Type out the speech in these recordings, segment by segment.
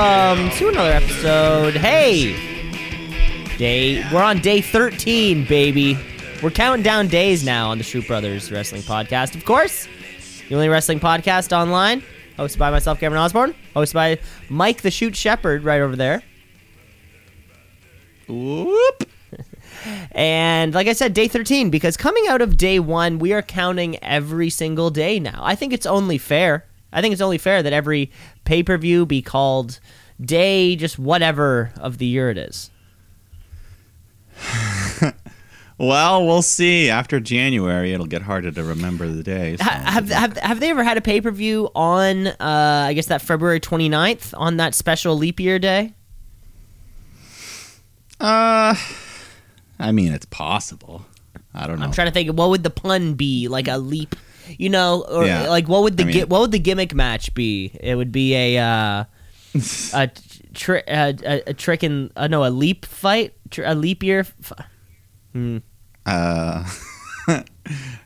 Welcome to another episode. Hey, day. We're on day 13, baby. We're counting down days now on the Shoot Brothers Wrestling Podcast. Of course, the only wrestling podcast online, hosted by myself, Cameron Osborne, hosted by Mike the Shoot Shepherd, right over there. Whoop. And like I said, day 13, because coming out of day one, we are counting every single day now. I think it's only fair. I think it's only fair that every pay per view be called day, just whatever of the year it is. Well, we'll see. After January, it'll get harder to remember the days. Ha- have, have, have they ever had a pay per view on, uh, I guess, that February 29th on that special leap year day? Uh, I mean, it's possible. I don't know. I'm trying to think. What would the pun be? Like a leap, you know, or Yeah. like what would the I mean- gi- what would the gimmick match be? It would be a uh, a, tri- a, a a trick in uh, no a leap fight, tr- a leap year. F- hmm. Uh,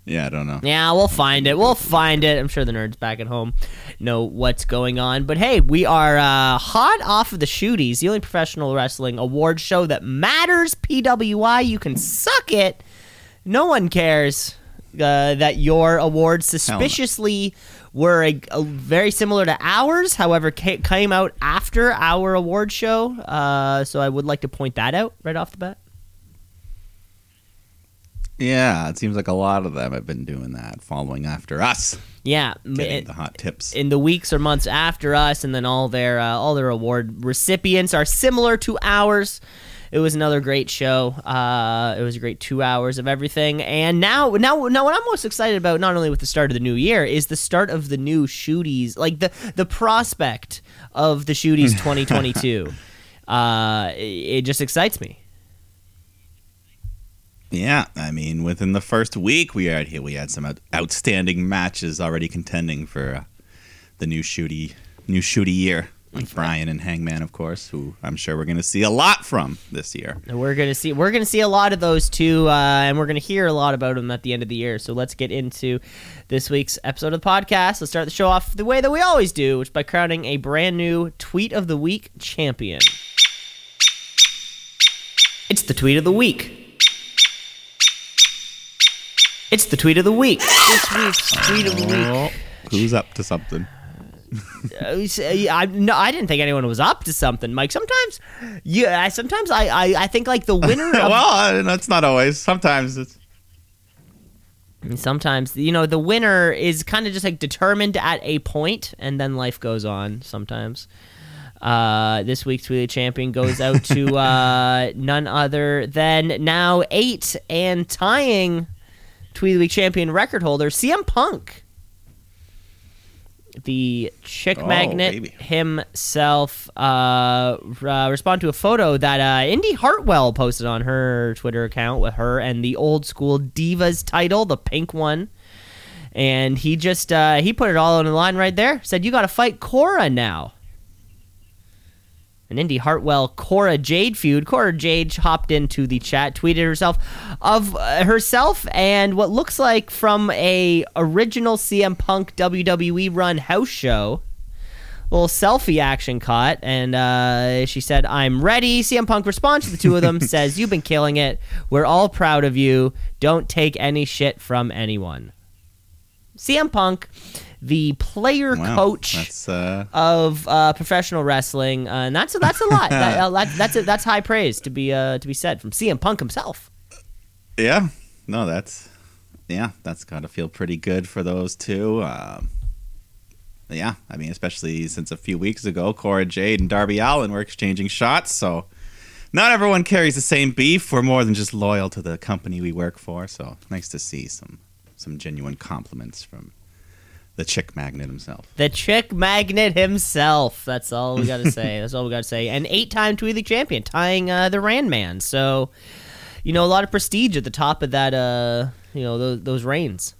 yeah, I don't know. Yeah, we'll find it. We'll find it. I'm sure the nerds back at home know what's going on. But hey, we are uh, hot off of the shooties, the only professional wrestling award show that matters. PWI, you can suck it. No one cares uh, that your awards suspiciously were a, a very similar to ours. However, ca- came out after our award show. Uh, so I would like to point that out right off the bat. Yeah, it seems like a lot of them have been doing that, following after us, Yeah, it- the hot tips. in the weeks or months after us, and then all their uh, all their award recipients are similar to ours. It was another great show. Uh, it was a great two hours of everything, and now now now what I'm most excited about, not only with the start of the new year, is the start of the new shooties, like the the prospect of the shooties 2022. uh, it, it just excites me. Yeah, I mean, within the first week, we had we had some outstanding matches already contending for uh, the new shooty new shooty year. Bryan and Hangman, of course, who I'm sure we're going to see a lot from this year. And we're gonna see we're gonna see a lot of those too, uh, and we're gonna hear a lot about them at the end of the year. So let's get into this week's episode of the podcast. Let's start the show off the way that we always do, which is by crowning a brand new tweet of the week champion. It's the tweet of the week. It's the tweet of the week. This week's tweet of the week. Oh, who's up to something? Uh, say- I no, I didn't think anyone was up to something, Mike. Sometimes, yeah, sometimes I, I, I think like the winner. Of, well, uh, that's not always. Sometimes it's Sometimes, you know, the winner is kind of just like determined at a point, and then life goes on. Sometimes, uh, this week's Tweety Champion goes out to uh, none other than now eight and tying Tweety Week Champion record holder CM Punk, the chick Oh, magnet baby. himself. Uh, uh, respond to a photo that uh, Indi Hartwell posted on her Twitter account with her and the old school Divas title, the pink one. And he just uh, he put it all on the line right there. Said you got to fight Cora now. An Indi Hartwell Cora Jade feud. Cora Jade hopped into the chat, tweeted herself of uh, herself and what looks like from a original CM Punk WWE run house show. Little selfie action caught, and uh, she said, "I'm ready." CM Punk responds to the two of them, says, "You've been killing it. We're all proud of you. Don't take any shit from anyone." CM Punk, the player wow, coach uh, of uh, professional wrestling, uh, and that's that's a lot. that, uh, that- that's a, that's high praise to be uh, to be said from CM Punk himself. yeah. No, that's yeah. That's got to feel pretty good for those two. Um, yeah, I mean, especially since a few weeks ago, Cora Jade and Darby Allin were exchanging shots. So not everyone carries the same beef. We're more than just loyal to the company we work for. So nice to see some some genuine compliments from the chick magnet himself. The chick magnet himself. That's all we got to say. That's all we got to say. An eight-time Tweety League champion, tying uh, the Rand Man. So, you know, a lot of prestige at the top of that. Uh, you know, those, those reigns.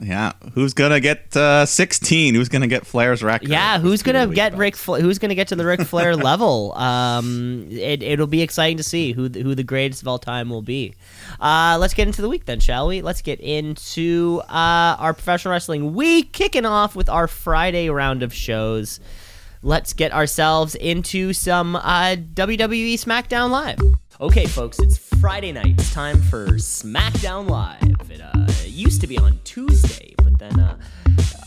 Yeah, who's gonna get uh, 16? Who's gonna get Flair's record? Yeah, who's gonna get Rick? Fla- who's gonna get to the Ric Flair level? Um, it it'll be exciting to see who the, who the greatest of all time will be. Uh, let's get into the week then, shall we? Let's get into uh, our professional wrestling week, kicking off with our Friday round of shows. let's get ourselves into some uh, WWE SmackDown Live. Okay, folks, it's Friday night. It's time for SmackDown Live. It, uh, used to be on Tuesday, but then uh,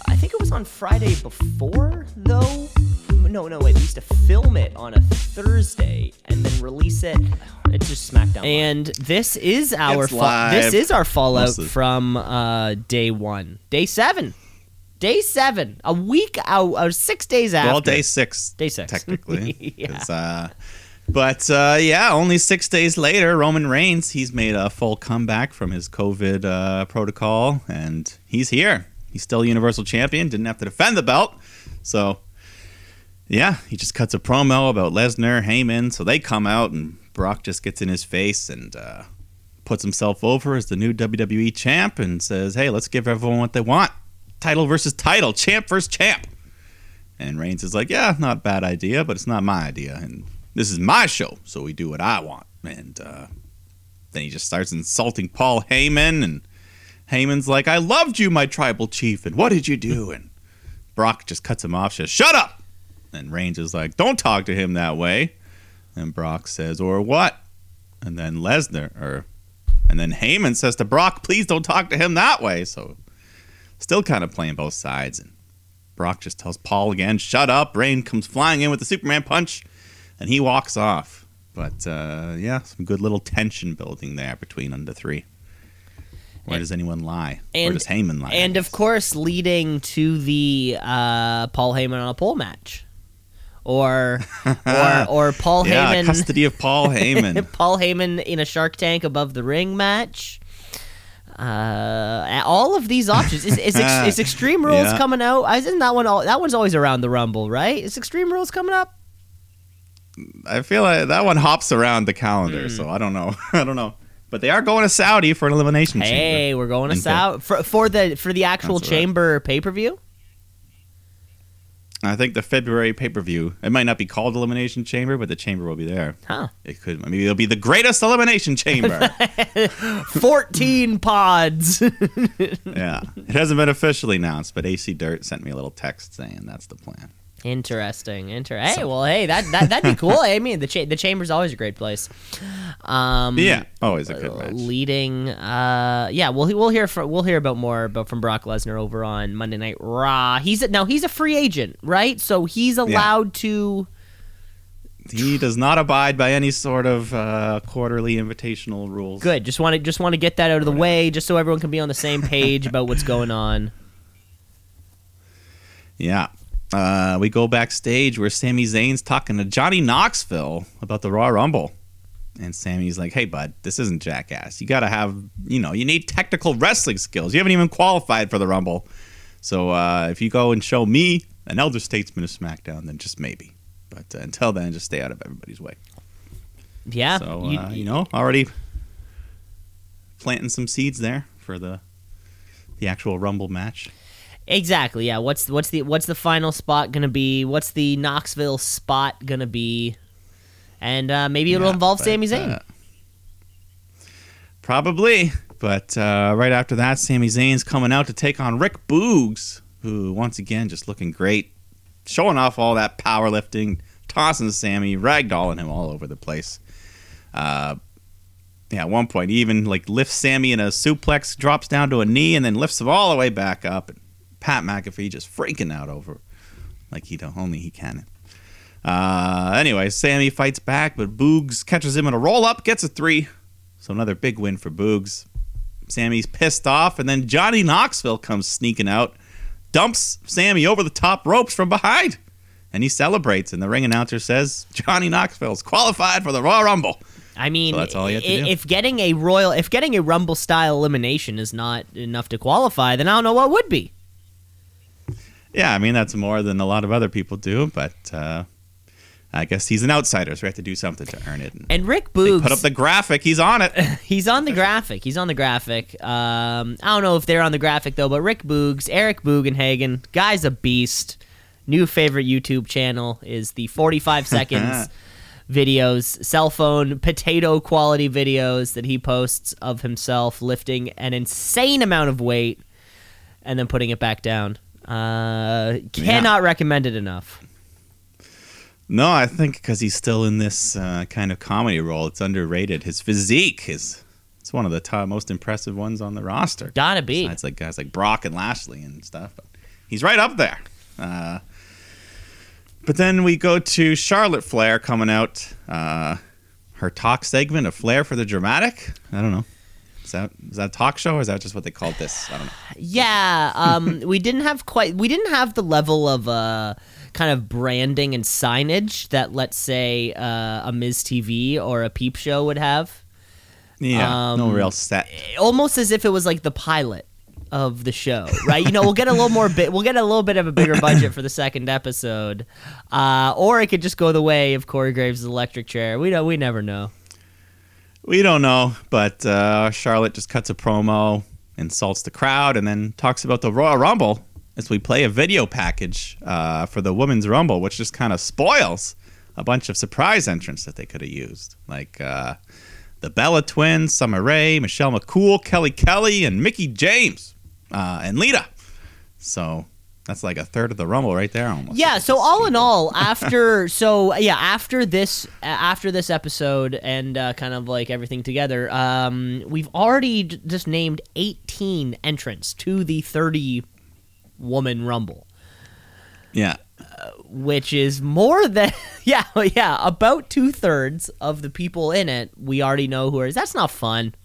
I think it was on Friday before, though. No, no, wait. We used to film it on a Thursday and then release it. It's just SmackDown. And this is our It's fa- live. this is our fallout Mostly. from uh, day one, day seven, day seven, a week out, or six days after. Well, day six. Day six. Technically. Yeah. 'Cause, uh, but uh, yeah, only six days later, Roman Reigns, he's made a full comeback from his COVID uh, protocol, and he's here. He's still Universal Champion, didn't have to defend the belt. So, yeah, he just cuts a promo about Lesnar, Heyman. So they come out, and Brock just gets in his face and uh, puts himself over as the new WWE champ and says, hey, let's give everyone what they want title versus title, champ versus champ. And Reigns is like, yeah, not bad idea, but it's not my idea. And this is my show, so we do what I want. And uh, then he just starts insulting Paul Heyman. And Heyman's like, I loved you, my tribal chief. And what did you do? And Brock just cuts him off, says, shut up. And Reigns is like, don't talk to him that way. And Brock says, or what? And then Lesnar, or, and then Heyman says to Brock, please don't talk to him that way. So still kind of playing both sides. And Brock just tells Paul again, shut up. Rain comes flying in with the Superman punch, and he walks off. But uh, yeah, some good little tension building there between the three. Where does anyone lie? Where And- does Heyman lie? And of course, leading to the uh, Paul Heyman on a pole match, or or or Paul yeah, Heyman custody of Paul Heyman. Paul Heyman in a Shark Tank above the ring match. Uh, all of these options is is, is Extreme Rules Yeah. coming out? Isn't that one? All, that one's always around the Rumble, right? Is Extreme Rules coming up? I feel like that one hops around the calendar, Hmm. so I don't know. I don't know. But they are going to Saudi for an elimination chamber. Hey, chamber. we're going to Saudi for, for the for the actual That's right. Chamber pay per view. I think the February pay per view. It might not be called Elimination Chamber, but the chamber will be there. Huh? It could. Maybe it'll be the greatest elimination chamber. Fourteen pods. yeah, it hasn't been officially announced, but AC Dirt sent me a little text saying that's the plan. Interesting. Inter. Hey, So- well, hey, that that that'd be cool. I mean, the cha- the chamber's always a great place. Um, Yeah, always a good match. Leading. Uh, yeah, we'll we'll hear from we'll hear about more about from Brock Lesnar over on Monday Night Raw. He's a, now he's a free agent, right? So he's allowed to. He does not abide by any sort of uh, quarterly invitational rules. Good. Just want to just want to get that out of the way, just so everyone can be on the same page about what's going on. Yeah. Uh, we go backstage where Sami Zayn's talking to Johnny Knoxville about the Royal Rumble. And Sami's like, hey, bud, this isn't jackass. You got to have, you know, you need technical wrestling skills. You haven't even qualified for the Rumble. So uh, if you go and show me an elder statesman of SmackDown, then just maybe. But uh, until then, just stay out of everybody's way. Yeah. So, you- uh, you know, already planting some seeds there for the the actual Rumble match. Exactly. Yeah. What's what's the what's the final spot gonna be? What's the Knoxville spot gonna be? And uh, maybe it'll Yeah, involve but, Sami Zayn. uh, probably. But uh, right after that, Sami Zayn's coming out to take on Rick Boogs, who once again just looking great, showing off all that powerlifting, tossing Sami, ragdolling him all over the place. Uh, yeah, at one point, he even like lifts Sami in a suplex, drops down to a knee, and then lifts him all the way back up. And Pat McAfee just freaking out over, like he don't, only he can. Uh, anyway, Sami fights back, but Boogs catches him in a roll up, gets a three. So another big win for Boogs. Sami's pissed off, and then Johnny Knoxville comes sneaking out, dumps Sami over the top ropes from behind, and he celebrates. And the ring announcer says Johnny Knoxville's qualified for the Royal Rumble. I mean, So that's all you have to i- do. if getting a royal, if getting a Rumble style elimination is not enough to qualify, then I don't know what would be. Yeah, I mean that's more than a lot of other people do, but uh, I guess he's an outsider, so we have to do something to earn it. And And Rick Boogs, put up the graphic. He's on it. he's on the graphic. He's on the graphic. Um, I don't know if they're on the graphic though, but Rick Boogs, Eric Bugenhagen, guy's a beast. New favorite YouTube channel is the 45 seconds videos, cell phone potato quality videos that he posts of himself lifting an insane amount of weight and then putting it back down. Uh, cannot recommend it enough. No, I think because he's still in this uh, kind of comedy role, it's underrated. His physique is it's one of the top, most impressive ones on the roster. Gotta be. Besides like guys like Brock and Lashley and stuff, but he's right up there. Uh, but then we go to Charlotte Flair coming out. Uh, her talk segment of Flair for the dramatic. I don't know. Is that is that a talk show or is that just what they called this? I don't know. Yeah, um, we didn't have quite. We didn't have the level of uh, kind of branding and signage that, let's say, uh, a Miz TV or a Peep Show would have. Yeah, no Um, real set. Almost as if it was like the pilot of the show, right? You know, we'll get a little more bit. We'll get a little bit of a bigger budget for the second episode, uh, or it could just go the way of Corey Graves' electric chair. We don't. We never know. We don't know, but uh, Charlotte just cuts a promo, insults the crowd, and then talks about the Royal Rumble as we play a video package uh, for the Women's Rumble, which just kind of spoils a bunch of surprise entrants that they could have used, like uh, the Bella Twins, Summer Rae, Michelle McCool, Kelly Kelly, and Mickie James, uh, and Lita. So that's like a third of the Rumble right there, almost. Yeah. So all in all, after so yeah, after this after this episode and uh, kind of like everything together, um, we've already j- just named eighteen entrants to the thirty woman rumble, yeah. which is more than yeah yeah about two thirds of the people in it. We already know who are. That's not fun.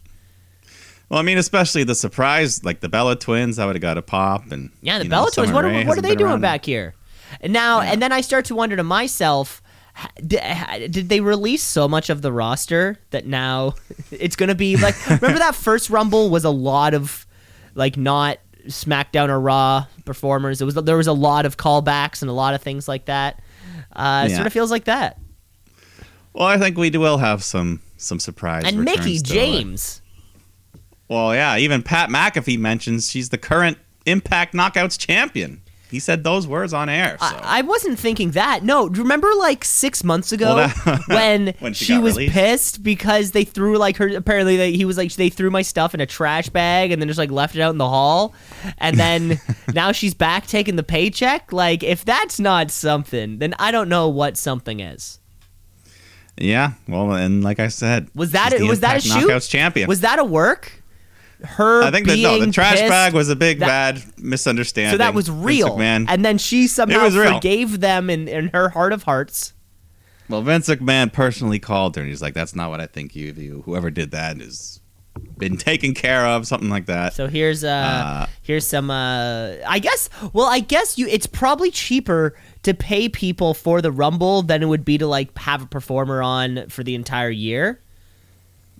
Well, I mean, especially the surprise, like the Bella Twins, I would have got a pop, and Yeah, the you know, Bella Twins. What, are- what are they doing back here? And now, Yeah. and then I start to wonder to myself, ha- d- ha- did they release so much of the roster that now it's going to be like? remember that first Rumble was a lot of like not SmackDown or Raw performers. It was there was a lot of callbacks and a lot of things like that. Uh, It Yeah. sort of feels like that. Well, I think we will have some some surprise. And Mickie. James. Well, yeah, even Pat McAfee mentions she's the current Impact Knockouts champion. He said those words on air. So. I, I wasn't thinking that. No, remember like six months ago Well, that- when, when she she, was released. pissed because they threw like her. Apparently, they, he was like they threw my stuff in a trash bag and then just like left it out in the hall. And then now she's back taking the paycheck. Like if that's not something, then I don't know what something is. yeah, well, and like I said, Was that a, was that a shoot? Knockouts champion? Was that a work? Her I think that no, the trash pissed, bag was a big that- bad misunderstanding. So that was real, man. and then she somehow forgave them in, in her heart of hearts. well, Vince McMahon personally called her, and he's like, "That's not what I think you you. Whoever did that has been taken care of, something like that." So here's uh, Uh, here's some uh I guess well I guess you it's probably cheaper to pay people for the rumble than it would be to like have a performer on for the entire year.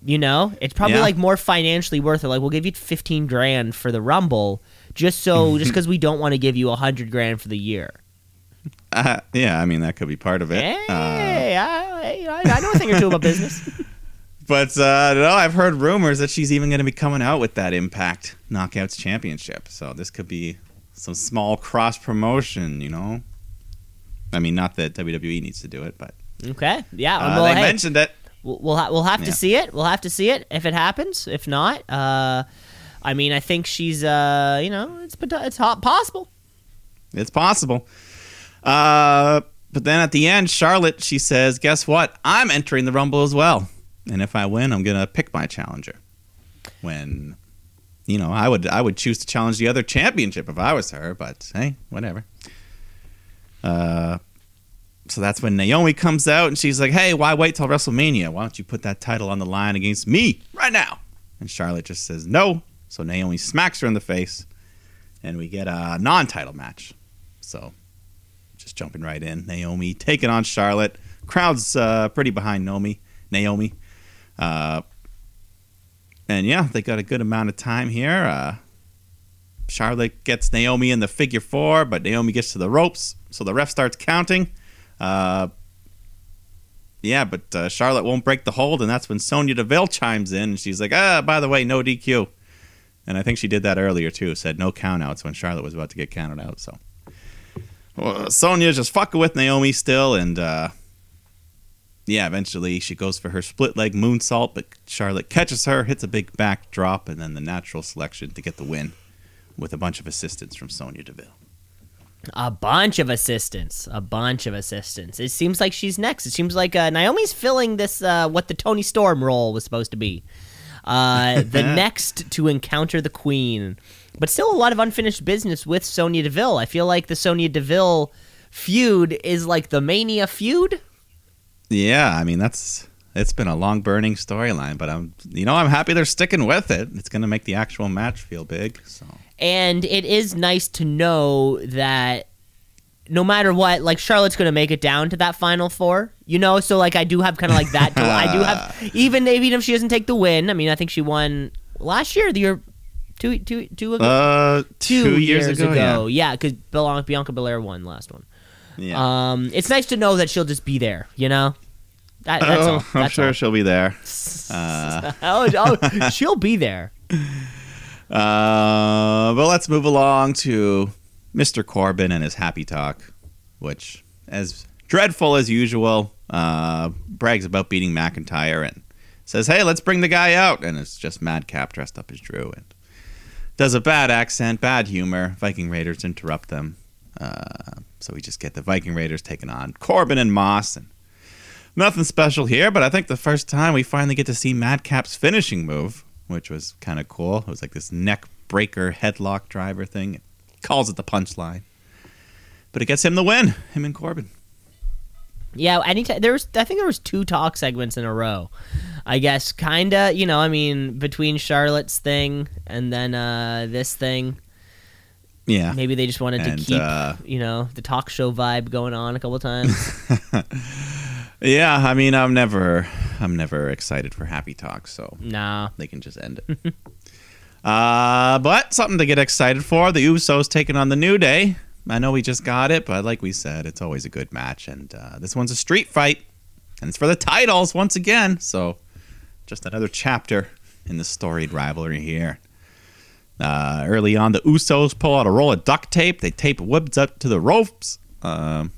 You know, it's probably Yeah. like more financially worth it. Like we'll give you 15 grand for the rumble just so just cuz we don't want to give you 100 grand for the year. Uh, yeah, I mean that could be part of it. Hey, Uh, I, I, I know a thing or two about business. But uh, no, I've heard rumors that she's even going to be coming out with that Impact Knockouts Championship. So this could be some small cross promotion, you know. I mean, not that WWE needs to do it, but Okay. Yeah, uh, well, they hey, mentioned it. We'll we'll, ha- we'll have Yeah. to see it. We'll have to see it if it happens. If not, uh, I mean, I think she's uh, you know, it's it's hot possible. It's possible. Uh, but then at the end, Charlotte she says, "Guess what? I'm entering the Rumble as well, and if I win, I'm gonna pick my challenger." When, you know, I would I would choose to challenge the other championship if I was her, but hey, whatever. Uh, so that's when Naomi comes out and she's like, "Hey, why wait till WrestleMania? Why don't you put that title on the line against me right now?" And Charlotte just says no. So Naomi smacks her in the face, and we get a non-title match. So, just jumping right in, Naomi taking on Charlotte. Crowd's uh, pretty behind Naomi. Naomi, uh, and yeah, they got a good amount of time here. Uh, Charlotte gets Naomi in the figure four, but Naomi gets to the ropes, so the ref starts counting. Uh, yeah, but uh, Charlotte won't break the hold, and that's when Sonya Deville chimes in, and she's like, "Ah, by the way, no DQ." And I think she did that earlier too. Said no countouts when Charlotte was about to get counted out. So well, just fucking with Naomi still, and uh, yeah, eventually she goes for her split leg moonsault, but Charlotte catches her, hits a big back drop, and then the natural selection to get the win with a bunch of assistance from Sonya Deville. A bunch of assistants. A bunch of assistants. It seems like she's next. It seems like uh, Naomi's filling this, uh, what the Toni Storm role was supposed to be. Uh, the next to encounter the Queen. But still a lot of unfinished business with Sonya Deville. I feel like the Sonya Deville feud is like the Mania feud. Yeah, I mean that's it's been a long burning storyline, but I'm you know I'm happy they're sticking with it. It's going to make the actual match feel big. So And it is nice to know that no matter what, like Charlotte's going to make it down to that final four, you know. So like I do have kind of like that. I do have even even if she doesn't take the win. I mean, I think she won last year, the year two two two ago. uh, two, years, ago, yeah, because Bianca Belair won last one. yeah. yeah. Um, it's nice to know that she'll just be there. You know. That, that's oh, all. I'm sure all. she'll be there. Uh, oh, oh, she'll be there. Uh, but let's move along to Mr. Corbin and his happy talk, which, as dreadful as usual, uh, brags about beating McIntyre and says, "Hey, let's bring the guy out." And it's just Madcap dressed up as Drew and does a bad accent, bad humor. Viking Raiders interrupt them, uh, so we just get the Viking Raiders taking on Corbin and Moss and. Nothing special here, but I think the first time we finally get to see Madcap's finishing move, which was kind of cool. It was like this neck breaker headlock driver thing. It calls it the punchline. But it gets him the win, him and Corbin. Yeah, anytime there was, I think there was two talk segments in a row. I guess, kinda, you know, I mean, between Charlotte's thing and then uh, this thing, Yeah. maybe they just wanted And, to keep, uh, you know, the talk show vibe going on a couple times. Yeah, I mean, I'm never I'm never excited for happy talk, so nah, they can just end it. uh, but something to get excited for. The Usos taking on the New Day. I know we just got it, but like we said, it's always a good match and uh, this one's a street fight and it's for the titles once again. So just another chapter in the storied rivalry here. Uh, early on, the Usos pull out a roll of duct tape. They tape Woods up to the ropes. Um,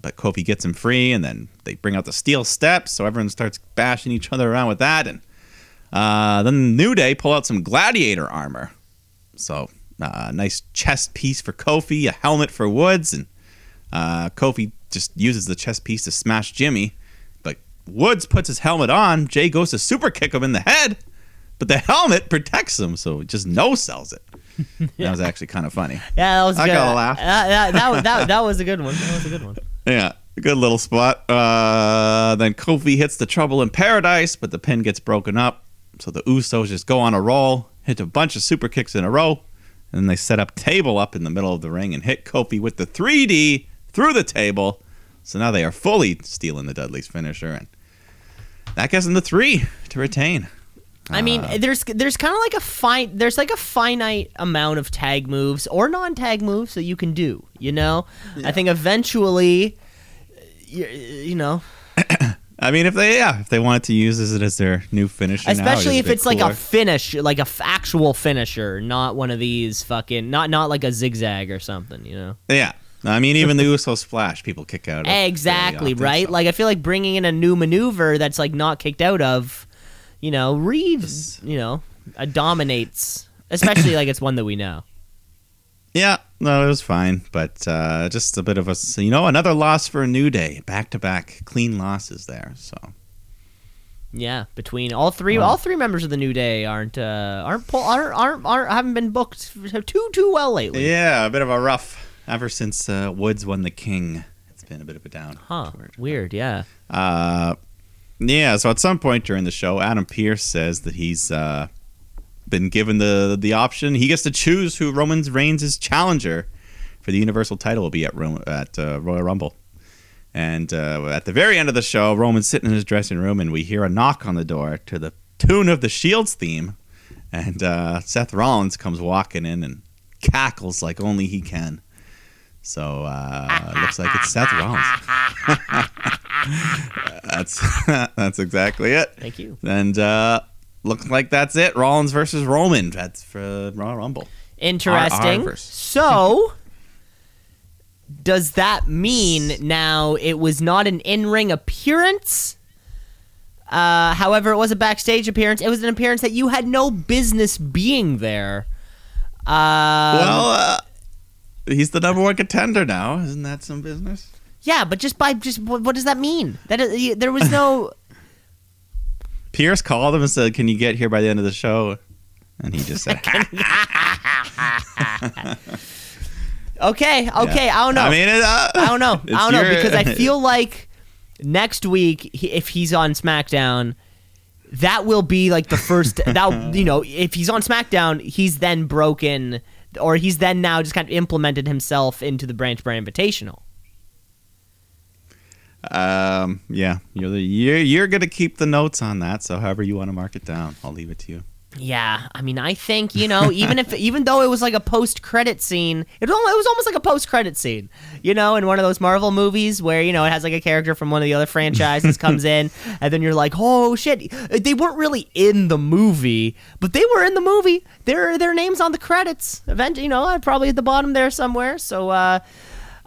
but Kofi gets him free, and then they bring out the steel steps, so everyone starts bashing each other around with that. And uh, then New Day pull out some gladiator armor. So, uh, nice chest piece for Kofi, a helmet for Woods, and uh, Kofi just uses the chest piece to smash Jimmy. But Woods puts his helmet on. Jay goes to super kick him in the head, but the helmet protects him, so it just no sells it. That was actually kind of funny. yeah, that was I good. gotta laugh. That, that, that, that, that was a good one. That was a good one. Yeah, good little spot. Uh, then Kofi hits the Trouble in Paradise, but the pin gets broken up. So the Usos just go on a roll, hit a bunch of super kicks in a row, and then they set up table up in the middle of the ring and hit Kofi with the 3D through the table. So now they are fully stealing the Dudley's finisher, and that gets them the three to retain. I mean, Uh, there's there's kind of like a fine there's like a finite amount of tag moves or non-tag moves that you can do. You know, I think eventually, you, you know, I mean, if they yeah, if they wanted to use it as their new finisher, now, especially is if it's like a finish, like a f- actual finisher, not one of these fucking not not like a zigzag or something. You know, yeah. I mean, even the Uso splash, people kick out. of exactly right. so. Like I feel like bringing in a new maneuver that's like not kicked out of, you know, Reeves, you know, uh, dominates, especially like it's one that we know. Yeah, no, it was fine, but uh, just a bit of a you know another loss for a new day, back to back clean losses there. So Yeah, between all three, Oh. all three members of the New Day aren't uh, aren't pull, aren't, aren't aren't haven't been booked too too well lately. yeah, a bit of a rough ever since uh, Woods won the King. It's been a bit of a down. Huh? Word. Weird. Yeah. Uh, yeah. So at some point during the show, Adam Pearce says that he's uh, been given the the option. He gets to choose who Roman Reigns' challenger for the Universal title will be at at uh, Royal Rumble. And uh, at the very end of the show, Roman's sitting in his dressing room, and we hear a knock on the door to the tune of the Shields theme. And uh, Seth Rollins comes walking in and cackles like only he can. So uh, looks like it's Seth Rollins. that's that's exactly it. Thank you. And uh, looks like that's it. Rollins versus Roman. That's for Royal Rumble. Interesting. So, does that mean now it was not an in-ring appearance? Uh, however, it was a backstage appearance. It was an appearance that you had no business being there. Um, well, uh, he's the number one contender now. Isn't that some business? Yeah, but just by just what, what does that mean? That is, there was no. Pearce called him and said, "Can you get here by the end of the show?" And he just said, okay, okay, Yeah. I don't know. I mean, it, uh, I don't know. I don't know because I feel like next week if he's on SmackDown, that will be like the first. that you know, if he's on SmackDown, he's then broken, or he's then now just kind of implemented himself into the Branch Bar Invitational. Um, yeah, you're the, you're you're gonna keep the notes on that. So however you want to mark it down, I'll leave it to you. Yeah, I mean, I think you know, even if even though it was like a post credit scene, it was, it was almost like a post credit scene, you know, in one of those Marvel movies where you know it has like a character from one of the other franchises comes in, and then you're like, oh shit, they weren't really in the movie, but they were in the movie. Their their names on the credits, event, you know, probably at the bottom there somewhere. So. uh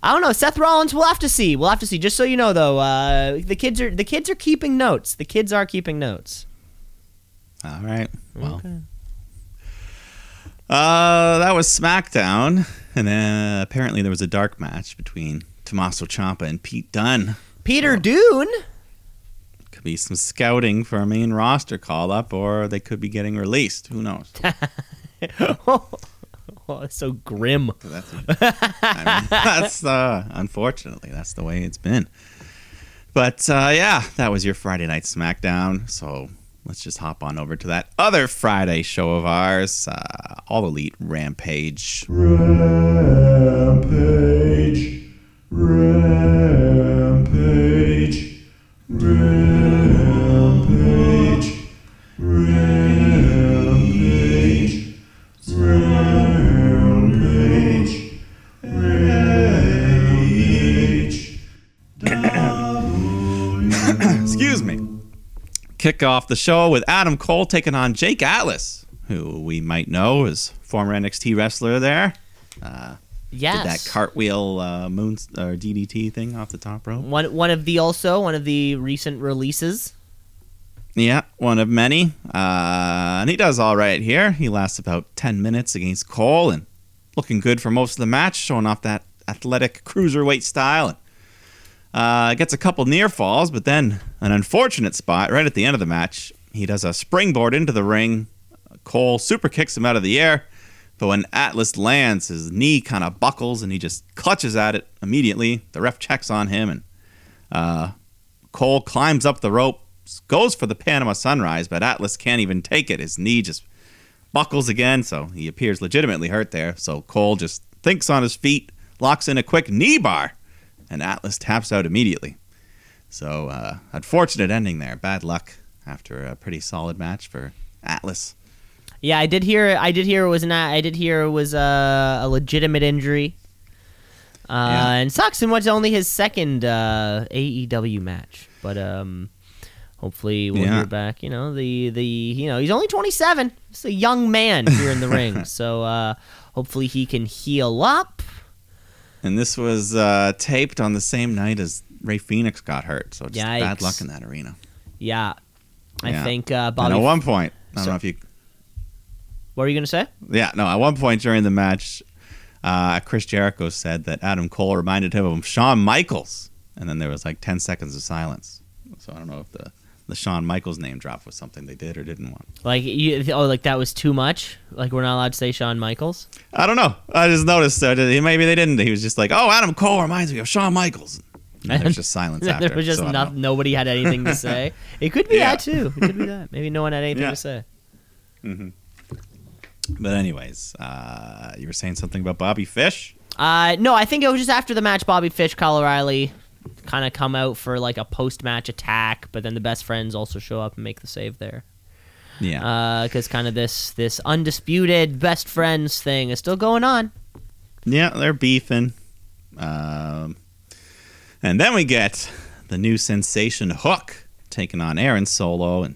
I don't know. Seth Rollins. We'll have to see. We'll have to see. Just so you know, though, uh, the kids are the kids are keeping notes. The kids are keeping notes. All right. Well, Okay. uh, that was SmackDown, and then apparently there was a dark match between Tommaso Ciampa and Pete Dunne. Peter Dunne. Could be some scouting for a main roster call up, or they could be getting released. Who knows? oh, it's so grim. So that's, I mean, that's uh, unfortunately that's the way it's been. But uh, yeah, that was your Friday night SmackDown. So let's just hop on over to that other Friday show of ours, uh, All Elite Rampage. Rampage, rampage, rampage, rampage, rampage, rampage. Excuse me. Kick off the show with Adam Cole taking on Jake Atlas, who we might know as former NXT wrestler there. Uh, Yes. Did that cartwheel uh, moon or DDT thing off the top rope. One one of the also one of the recent releases. Yeah, one of many. Uh, and he does all right here. He lasts about 10 minutes against Cole and looking good for most of the match, showing off that athletic cruiserweight style. And, uh, gets a couple near falls, but then an unfortunate spot right at the end of the match. He does a springboard into the ring. Cole super kicks him out of the air. But when Atlas lands, his knee kind of buckles and he just clutches at it immediately. The ref checks on him and uh, Cole climbs up the rope, goes for the Panama Sunrise, but Atlas can't even take it. His knee just buckles again, so he appears legitimately hurt there. So Cole just thinks on his feet, locks in a quick knee bar, and Atlas taps out immediately. So, uh, unfortunate ending there. Bad luck after a pretty solid match for Atlas. Yeah, I did hear. I did hear it was not. I did hear it was a, a legitimate injury. Uh, Yeah. And and what's only his second uh, AEW match, but um, hopefully we'll Yeah. hear back. You know the the you know he's only 27. He's a young man here in the ring, so uh, hopefully he can heal up. And this was uh, taped on the same night as Rey Fenix got hurt, so just bad luck in that arena. Yeah, I Yeah. think uh, And at one point, I don't So- know if you what were you gonna say? Yeah, no. At one point during the match, uh, Chris Jericho said that Adam Cole reminded him of Shawn Michaels, and then there was like ten seconds of silence. So I don't know if the the Shawn Michaels name drop was something they did or didn't want. Like you, oh, like that was too much. Like we're not allowed to say Shawn Michaels. I don't know. I just noticed. Uh, maybe they didn't. He was just like, "Oh, Adam Cole reminds me of Shawn Michaels." And there's just silence after. there was just so nothing. Nobody had anything to say. It could be Yeah. that too. It could be that. Maybe no one had anything Yeah. to say. Mm-hmm. But anyways, uh, you were saying something about Bobby Fish. Uh, no, I think it was just after the match. Bobby Fish, Kyle O'Reilly, kind of come out for like a post-match attack, but then the best friends also show up and make the save there. Yeah. Because kind of this this undisputed best friends thing is still going on. Yeah, they're beefing. Um, and then we get the new sensation Hook taking on Aaron Solo. And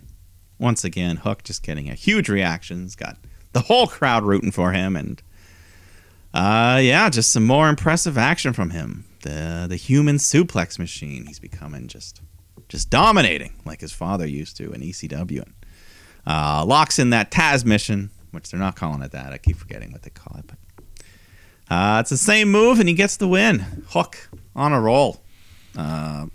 once again, Hook just getting a huge reaction. He's got the whole crowd rooting for him. And uh, yeah, just some more impressive action from him. The, the human suplex machine. He's becoming just just dominating like his father used to in ECW. And, uh, locks in that Tazmission, which they're not calling it that. I keep forgetting what they call it. But Uh, it's the same move, and he gets the win. Hook on a roll. Uh,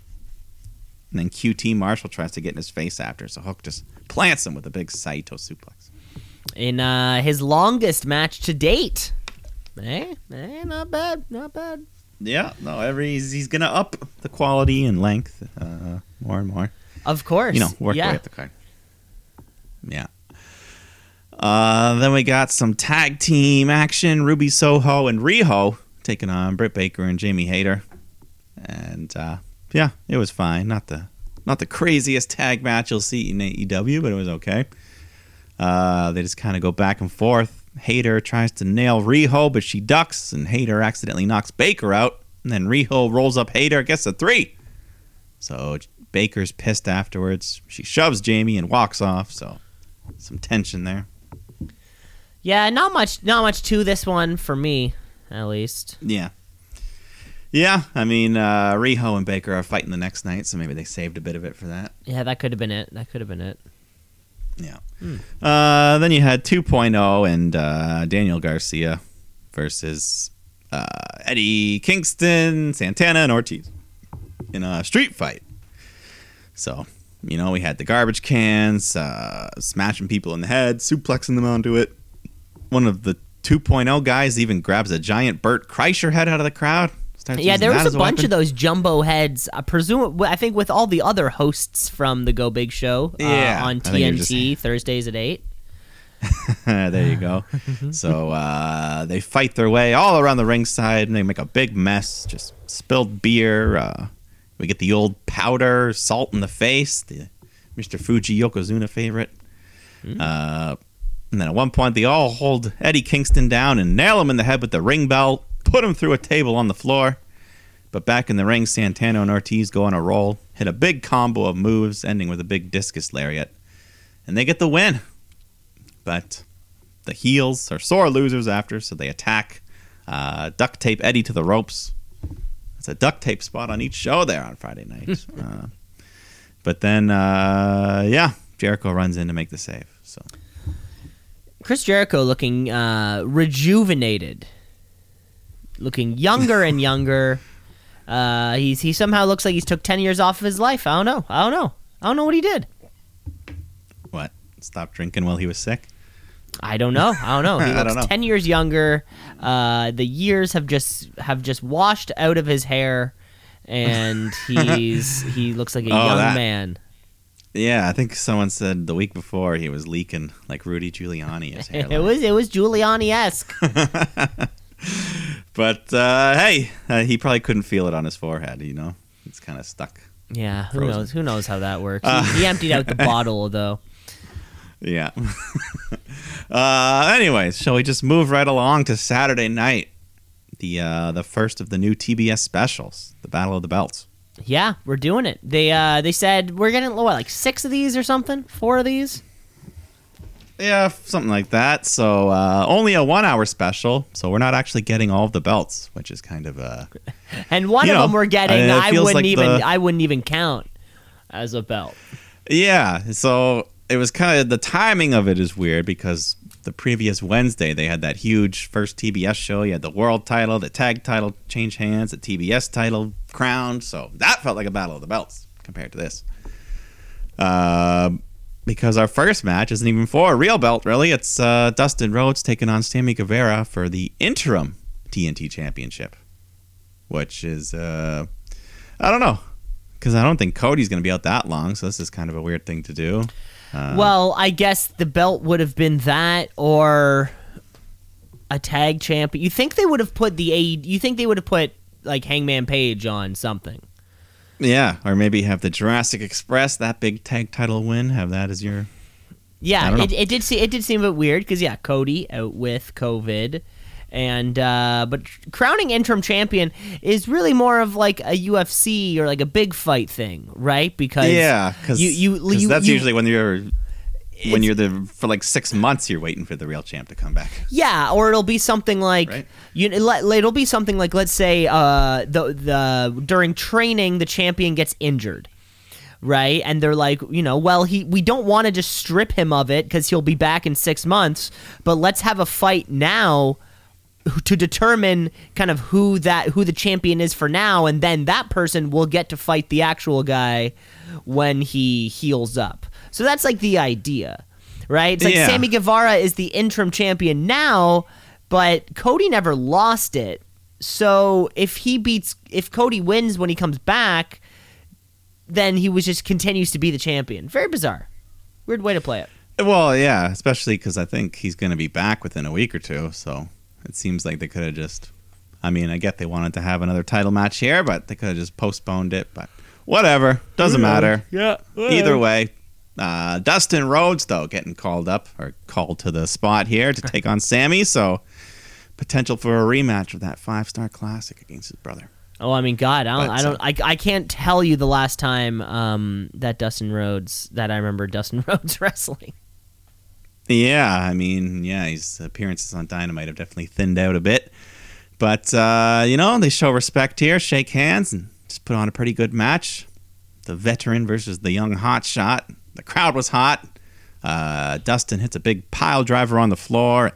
and then QT Marshall tries to get in his face after, so Hook just plants him with a big Saito suplex. In uh, his longest match to date. Eh, eh, not bad, not bad. Yeah, no, every he's, he's gonna up the quality and length uh, more and more. Of course. You know, work yeah. way up the card. Yeah. Uh, then we got some tag team action. Ruby Soho and Riho taking on Britt Baker and Jamie Hayter, and uh, yeah, it was fine. Not the not the craziest tag match you'll see in AEW, but it was okay. Uh, they just kind of go back and forth. Hayter tries to nail Riho, but she ducks, and Hayter accidentally knocks Baker out. And then Riho rolls up Hayter, gets a three. So Baker's pissed afterwards. She shoves Jamie and walks off. So some tension there. Yeah, not much not much to this one for me, at least. Yeah. Yeah, I mean, uh, Riho and Baker are fighting the next night, so maybe they saved a bit of it for that. Yeah, that could have been it. That could have been it. Yeah. Uh, then you had 2.0 and uh, Daniel Garcia versus uh, Eddie Kingston, Santana, and Ortiz in a street fight. So, you know, we had the garbage cans, uh, smashing people in the head, suplexing them onto it. One of the 2.0 guys even grabs a giant Bert Kreischer head out of the crowd. Yeah, there was as a bunch weapon. of those jumbo heads. I presume, I think, with all the other hosts from the Go Big Show uh, Yeah, on just- TNT Thursdays at eight. there you go. so uh, they fight their way all around the ringside, and they make a big mess. Just spilled beer. Uh, we get the old powder, salt in the face, the Mr. Fuji Yokozuna favorite. Uh, and then at one point, they all hold Eddie Kingston down and nail him in the head with the ring bell, put him through a table on the floor. But back in the ring, Santana and Ortiz go on a roll, hit a big combo of moves, ending with a big discus lariat. And they get the win. But the heels are sore losers after, so they attack, uh, duct tape Eddie to the ropes. It's a duct tape spot on each show there on Friday night. uh, but then, uh, yeah, Jericho runs in to make the save. So Chris Jericho looking uh, rejuvenated, looking younger and younger. Uh, he's he somehow looks like he's took ten years off of his life. I don't know. I don't know. I don't know what he did. what? Stop drinking while he was sick? I don't know. I don't know. He looks know. ten years younger. Uh, the years have just have just washed out of his hair, and he's he looks like a Oh, young that- man. Yeah, I think someone said the week before he was leaking like Rudy Giuliani. It was it was Giuliani esque. But uh, hey, uh, he probably couldn't feel it on his forehead. You know, it's kind of stuck. Yeah, who Frozen. knows? Who knows how that works? Uh. he, he emptied out the bottle though. Yeah. uh, anyways, shall we just move right along to Saturday night, the uh, the first of the new TBS specials, the Battle of the Belts. Yeah, we're doing it. They uh they said we're getting what like six of these or something, four of these. Yeah, something like that. So uh, only a one hour special. So we're not actually getting all of the belts, which is kind of uh, And one of know, them we're getting. uh, it I wouldn't like even. the- I wouldn't even count as a belt. yeah. So it was kind of the timing of it is weird because the previous Wednesday they had that huge first TBS show. You had the world title, the tag title change hands, the TBS title crowned. So that felt like a battle of the belts compared to this. Um, because our first match isn't even for a real belt, really. It's uh, Dustin Rhodes taking on Sammy Guevara for the interim TNT Championship, which is uh, I don't know because I don't think Cody's going to be out that long, so this is kind of a weird thing to do. Uh, well, I guess the belt would have been that or a tag champ. You think they would have put the A? You think they would have put like Hangman Page on something? Yeah, or maybe have the Jurassic Express that big tag title win. Have that as your Yeah, it, it did. See, it did seem a bit weird because yeah, Cody out with COVID, and uh, but crowning interim champion is really more of like a UFC or like a big fight thing, right? Because yeah, because you you, you that's you- usually when you're when you're the for like six months you're waiting for the real champ to come back. Yeah, or it'll be something like Right. you. It'll be something like let's say uh, the the during training the champion gets injured, right? And they're like, you know, well he we don't want to just strip him of it because he'll be back in six months, but let's have a fight now to determine kind of who that who the champion is for now and then that person will get to fight the actual guy when he heals up so that's like the idea right it's like Yeah. sammy guevara is the interim champion now but cody never lost it so if he beats if cody wins when he comes back then he was just continues to be the champion very bizarre weird way to play it Well, yeah, especially because I think he's going to be back within a week or two. So it seems like they could have just. I mean, I get they wanted to have another title match here, but they could have just postponed it. But whatever, doesn't matter. yeah Either way, uh, Dustin Rhodes though getting called up or called to the spot here to take on Sammy. So potential for a rematch of that five star classic against his brother. Oh, I mean, God, I don't, But, I don't, I, I can't tell you the last time um, that Dustin Rhodes that I remember Dustin Rhodes wrestling. Yeah, I mean, yeah, his appearances on Dynamite have definitely thinned out a bit. But, uh, you know, they show respect here, shake hands, and just put on a pretty good match. The veteran versus the young hot shot. The crowd was hot. Uh, Dustin hits a big pile driver on the floor.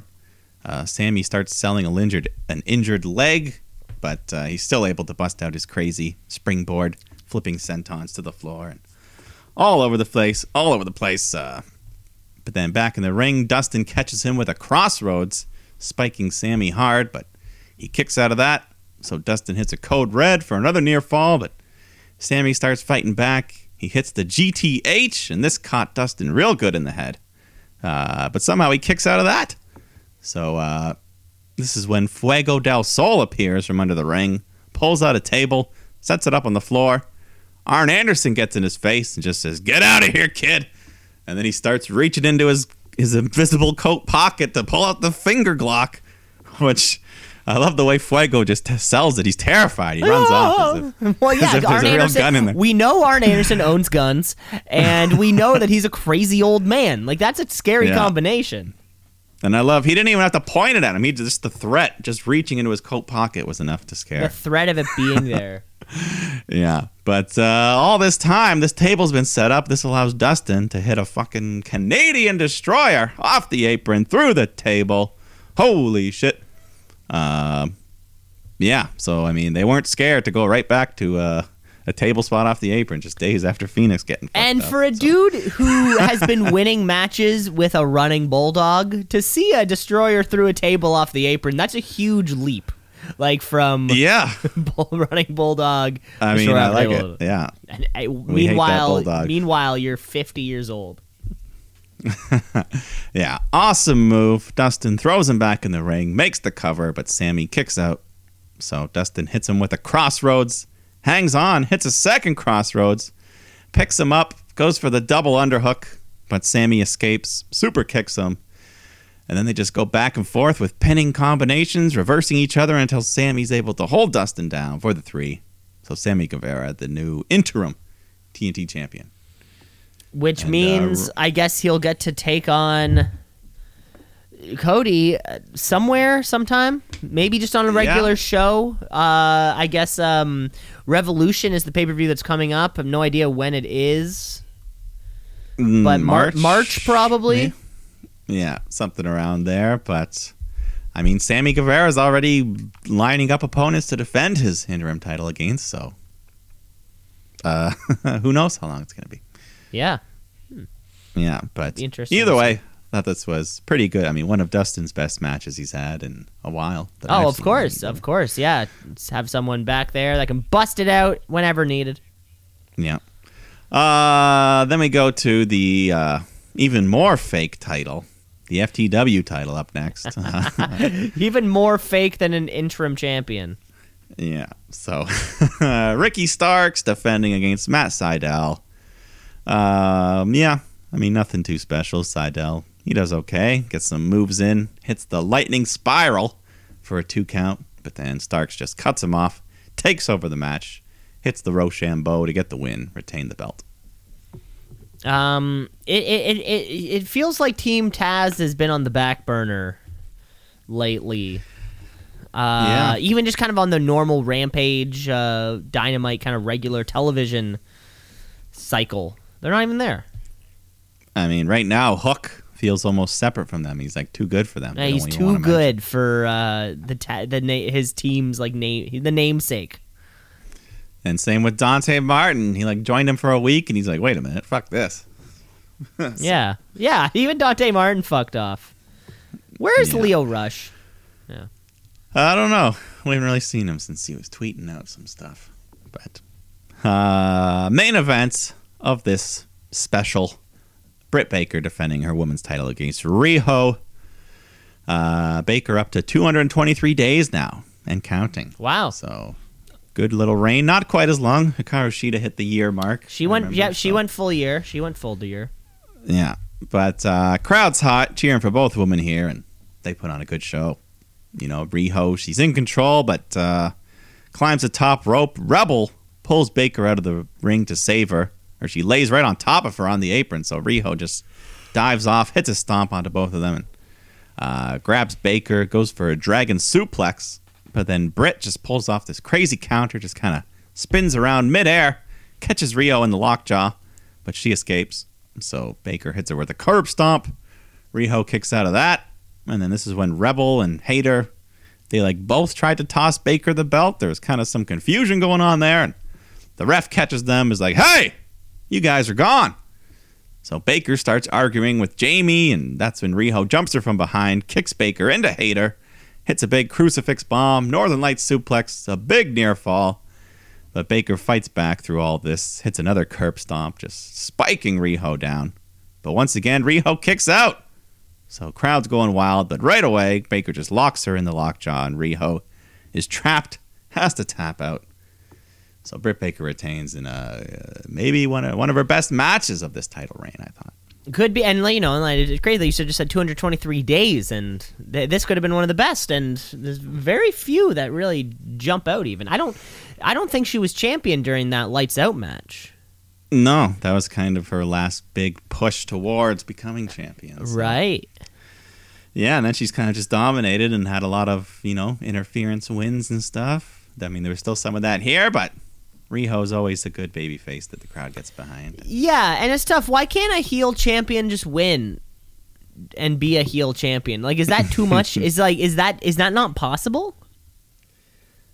Uh, Sammy starts selling a injured, an injured leg, but uh, he's still able to bust out his crazy springboard, flipping sentons to the floor. And all over the place, all over the place. Uh, but then back in the ring, Dustin catches him with a crossroads, spiking Sammy hard, but he kicks out of that. So Dustin hits a code red for another near fall, but Sammy starts fighting back. He hits the GTH, and this caught Dustin real good in the head. Uh, but somehow he kicks out of that. So uh, this is when Fuego del Sol appears from under the ring, pulls out a table, sets it up on the floor. Arn Anderson gets in his face and just says, Get out of here, kid. And then he starts reaching into his, his invisible coat pocket to pull out the finger Glock, which I love the way Fuego just t- sells it. He's terrified. He runs off as if, well, yeah, Arn a real Anderson. gun in there. We know Arn Anderson owns guns, and we know that he's a crazy old man. Like that's a scary Yeah. combination. And I love he didn't even have to point it at him. He just the threat, just reaching into his coat pocket was enough to scare. The threat of it being there. Yeah. But uh, all this time, this table's been set up. This allows Dustin to hit a fucking Canadian destroyer off the apron through the table. Holy shit. Um, yeah. So, I mean, they weren't scared to go right back to uh, a table spot off the apron just days after Fenix getting And up. for a So- dude who has been winning matches with a running bulldog, to see a destroyer through a table off the apron, that's a huge leap. Like from Yeah. bull, running bulldog. I mean, I like it. Yeah. And, uh, meanwhile, meanwhile, you're 50 years old. Yeah, awesome move. Dustin throws him back in the ring, makes the cover, but Sammy kicks out. So Dustin hits him with a crossroads, hangs on, hits a second crossroads, picks him up, goes for the double underhook, but Sammy escapes, super kicks him. And then they just go back and forth with pinning combinations, reversing each other until Sammy's able to hold Dustin down for the three. So Sammy Guevara, the new interim TNT champion. Which And, uh, means, r- I guess he'll get to take on Cody uh, somewhere, sometime. Maybe just on a Yeah. regular show. Uh, I guess um, Revolution is the pay per view that's coming up. I have no idea when it is, Mm, but March, March probably. Yeah, something around there. But I mean, Sammy Guevara is already lining up opponents to defend his interim title against. So, uh, who knows how long it's going to be? Yeah. Yeah, but interesting either way, thought this was pretty good. I mean, one of Dustin's best matches he's had in a while. that I've Oh, of course, of course, yeah. Just have someone back there that can bust it out whenever needed. Yeah. Uh, then we go to the uh, even more fake title, the FTW title up next. Even more fake than an interim champion. Yeah. So Ricky Starks defending against Matt Sydal. Um, yeah. I mean, nothing too special. Sydal, he does okay. Gets some moves in. Hits the lightning spiral for a two count. But then Starks just cuts him off. Takes over the match. Hits the Roshambo to get the win. Retain the belt. Um, it it, it it feels like Team Taz has been on the back burner lately. Uh, Yeah. even just kind of on the normal Rampage, uh, Dynamite kind of regular television cycle. They're not even there. I mean, right now, Hook feels almost separate from them. He's like too good for them. Yeah, he's too good for uh, the ta- the na- his team's like name the namesake. And same with Dante Martin. He like joined him for a week, and he's like, "Wait a minute, fuck this." Yeah, yeah. Even Dante Martin fucked off. Where's Yeah. Lio Rush? Yeah. I don't know. We haven't really seen him since he was tweeting out some stuff. But uh, main events of this special: Britt Baker defending her women's title against Riho. Uh, Baker up to 223 days now and counting. Wow. So good little reign. Not quite as long. Hikaru Shida hit the year mark. She I went. remember, Yeah, she went full year. She went full year. Yeah, but uh, crowd's hot, cheering for both women here, and they put on a good show. You know, Riho, she's in control, but uh, climbs the top rope. Rebel pulls Baker out of the ring to save her, or she lays right on top of her on the apron. So Riho just dives off, hits a stomp onto both of them, and uh, grabs Baker, goes for a dragon suplex, but then Britt just pulls off this crazy counter, just kind of spins around midair, catches Riho in the lockjaw, but she escapes. So Baker hits her with a curb stomp. Riho kicks out of that, and then this is when Rebel and Hayter they like both tried to toss Baker the belt. There was kind of some confusion going on there, and the ref catches them is like, "Hey, you guys are gone." So Baker starts arguing with Jamie, and that's when Riho jumps her from behind, kicks Baker into Hayter, hits a big crucifix bomb, Northern Lights suplex, a big near fall. But Baker fights back through all this, hits another curb stomp, just spiking Riho down. But once again, Riho kicks out. So crowd's going wild, but right away, Baker just locks her in the lockjaw, and Riho is trapped, has to tap out. So Britt Baker retains in uh, maybe one of, one of her best matches of this title reign, I thought. Could be, and you know, and like, it's crazy. that You said just said 223 days, and th- this could have been one of the best. And there's very few that really jump out. Even I don't, I don't think she was champion during that lights out match. No, that was kind of her last big push towards becoming champion. So- Right. Yeah, and then she's kind of just dominated and had a lot of, you know, interference wins and stuff. I mean, there was still some of that here, but Riho's always a good baby face that the crowd gets behind. Yeah, and it's tough. Why can't a heel champion just win and be a heel champion? Like, is that too much? is like, is that is that not possible?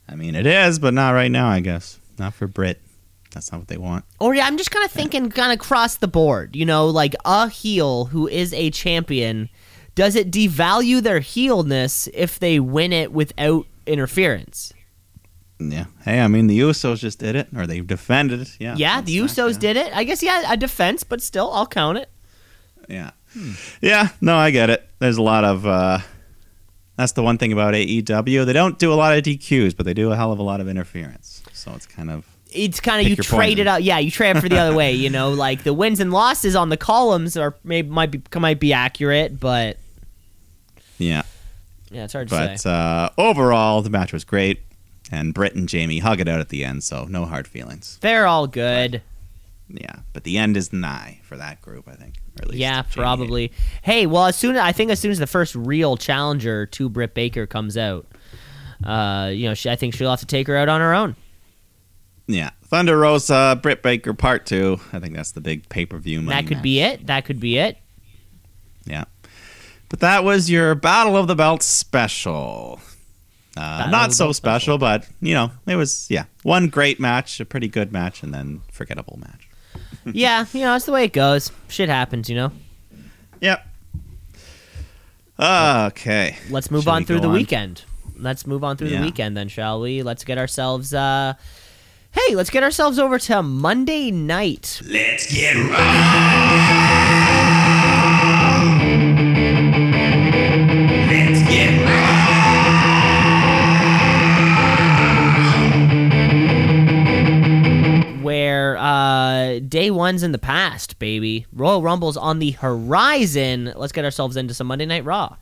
I mean, it is, but not right now, I guess. Not for Britt. That's not what they want. Or yeah, I'm just kind of thinking, kind of cross the board. You know, like a heel who is a champion. Does it devalue their heelness if they win it without interference? Yeah. Hey, I mean, the Usos just did it, or they defended it. Yeah. Yeah, the Usos did it. I guess yeah, a defense, but still, I'll count it. Yeah. Yeah, no, I get it. There's a lot of uh that's the one thing about AEW. They don't do a lot of DQs, but they do a hell of a lot of interference. So it's kind of It's kind of you trade it out. Yeah, you trade it for the other way. You know, like the wins and losses on the columns are maybe might be might be accurate, but yeah. yeah, it's hard to But say. uh overall the match was great. And Britt and Jamie hug it out at the end, so no hard feelings. They're all good. Yeah. But the end is nigh for that group, I think. Or at least Yeah, Jamie. probably. Hey, well, as soon I think as soon as the first real challenger to Britt Baker comes out, uh, you know, she, I think she'll have to take her out on her own. Yeah. Thunder Rosa, Britt Baker part two. I think that's the big pay per view that could be it. That could be it. Yeah. But that was your Battle of the Belts special. Uh, not so Belts special, but, you know, it was, yeah, one great match, a pretty good match, and then forgettable match. yeah, you know, that's the way it goes. Shit happens, you know. Yep. Okay. Let's move Should on through the on? weekend. Let's move on through Yeah. the weekend then, shall we? Let's get ourselves uh Hey, let's get ourselves over to Monday night. Let's get right. Uh, day one's in the past, baby. Royal Rumble's on the horizon. Let's get ourselves into some Monday Night Raw.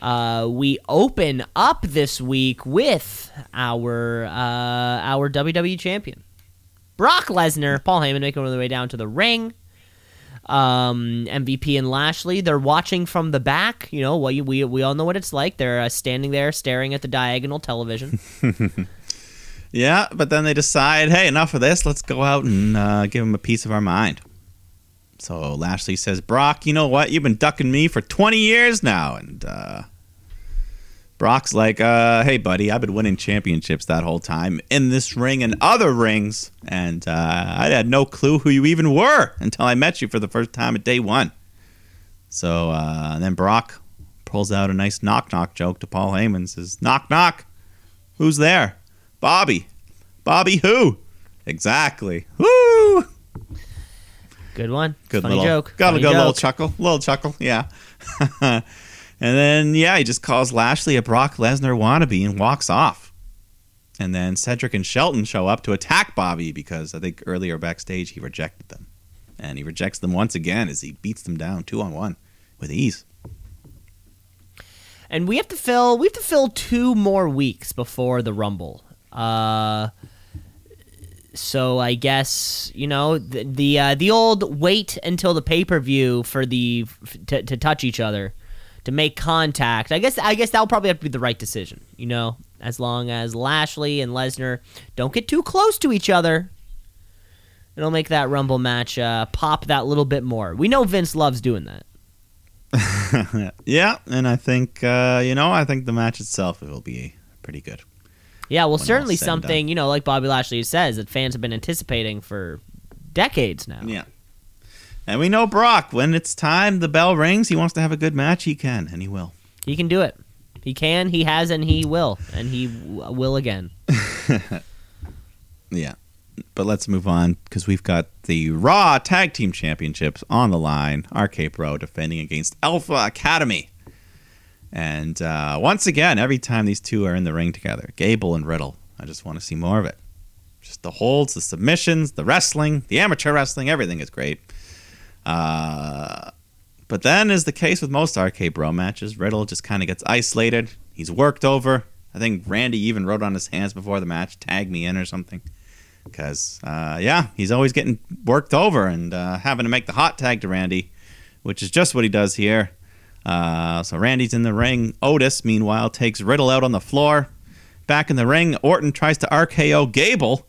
Uh, we open up this week with our uh, our WWE champion, Brock Lesnar. Paul Heyman making their way down to the ring. Um, MVP and Lashley, they're watching from the back. You know, we we, we all know what it's like. They're uh, standing there staring at the diagonal television. Yeah, but then they decide, hey, enough of this. Let's go out and uh, give them a piece of our mind. So Lashley says, Brock, you know what? You've been ducking me for 20 years now. And uh, Brock's like, uh, hey, buddy, I've been winning championships that whole time in this ring and other rings. And uh, I had no clue who you even were until I met you for the first time at day one. So uh, then Brock pulls out a nice knock knock joke to Paul Heyman. Says, knock knock. Who's there? Bobby. Bobby who? Exactly. Woo! Good one. Good Funny little joke. Got a Funny good little chuckle. Little chuckle, yeah. and then yeah, he just calls Lashley a Brock Lesnar wannabe and walks off. And then Cedric and Shelton show up to attack Bobby because I think earlier backstage he rejected them. And he rejects them once again as he beats them down two on one with ease. and we have to fill we have to fill two more weeks before the rumble uh so i guess you know the the, uh, the old wait until the pay-per-view for the f- to, to touch each other to make contact. I guess i guess that'll probably have to be the right decision you know? As long as lashley and lesnar don't get too close to each other it'll make that rumble match uh, pop that little bit more. We know vince loves doing that. Yeah, and I think uh, you know, I think the match itself will be pretty good. Yeah, well, certainly all's said and something you know, like Bobby Lashley says, that fans have been anticipating for decades now. Yeah. And we know Brock, when it's time, the bell rings, he wants to have a good match, he can, and he will. He can do it. He can. He has, and he will, and he w- will again. Yeah. But let's move on because we've got the Raw Tag Team Championships on the line. RK Bro defending against Alpha Academy. And uh, once again, every time these two are in the ring together, Gable and Riddle, I just want to see more of it. Just the holds, the submissions, the wrestling, the amateur wrestling, everything is great. Uh, but then, as the case with most RK Bro matches, Riddle just kind of gets isolated. He's worked over. I think Randy even wrote on his hands before the match, tag me in or something. Because, uh, yeah, he's always getting worked over and uh, having to make the hot tag to Randy, which is just what he does here. Uh, so Randy's in the ring. Otis, meanwhile, takes Riddle out on the floor. Back in the ring, Orton tries to RKO Gable,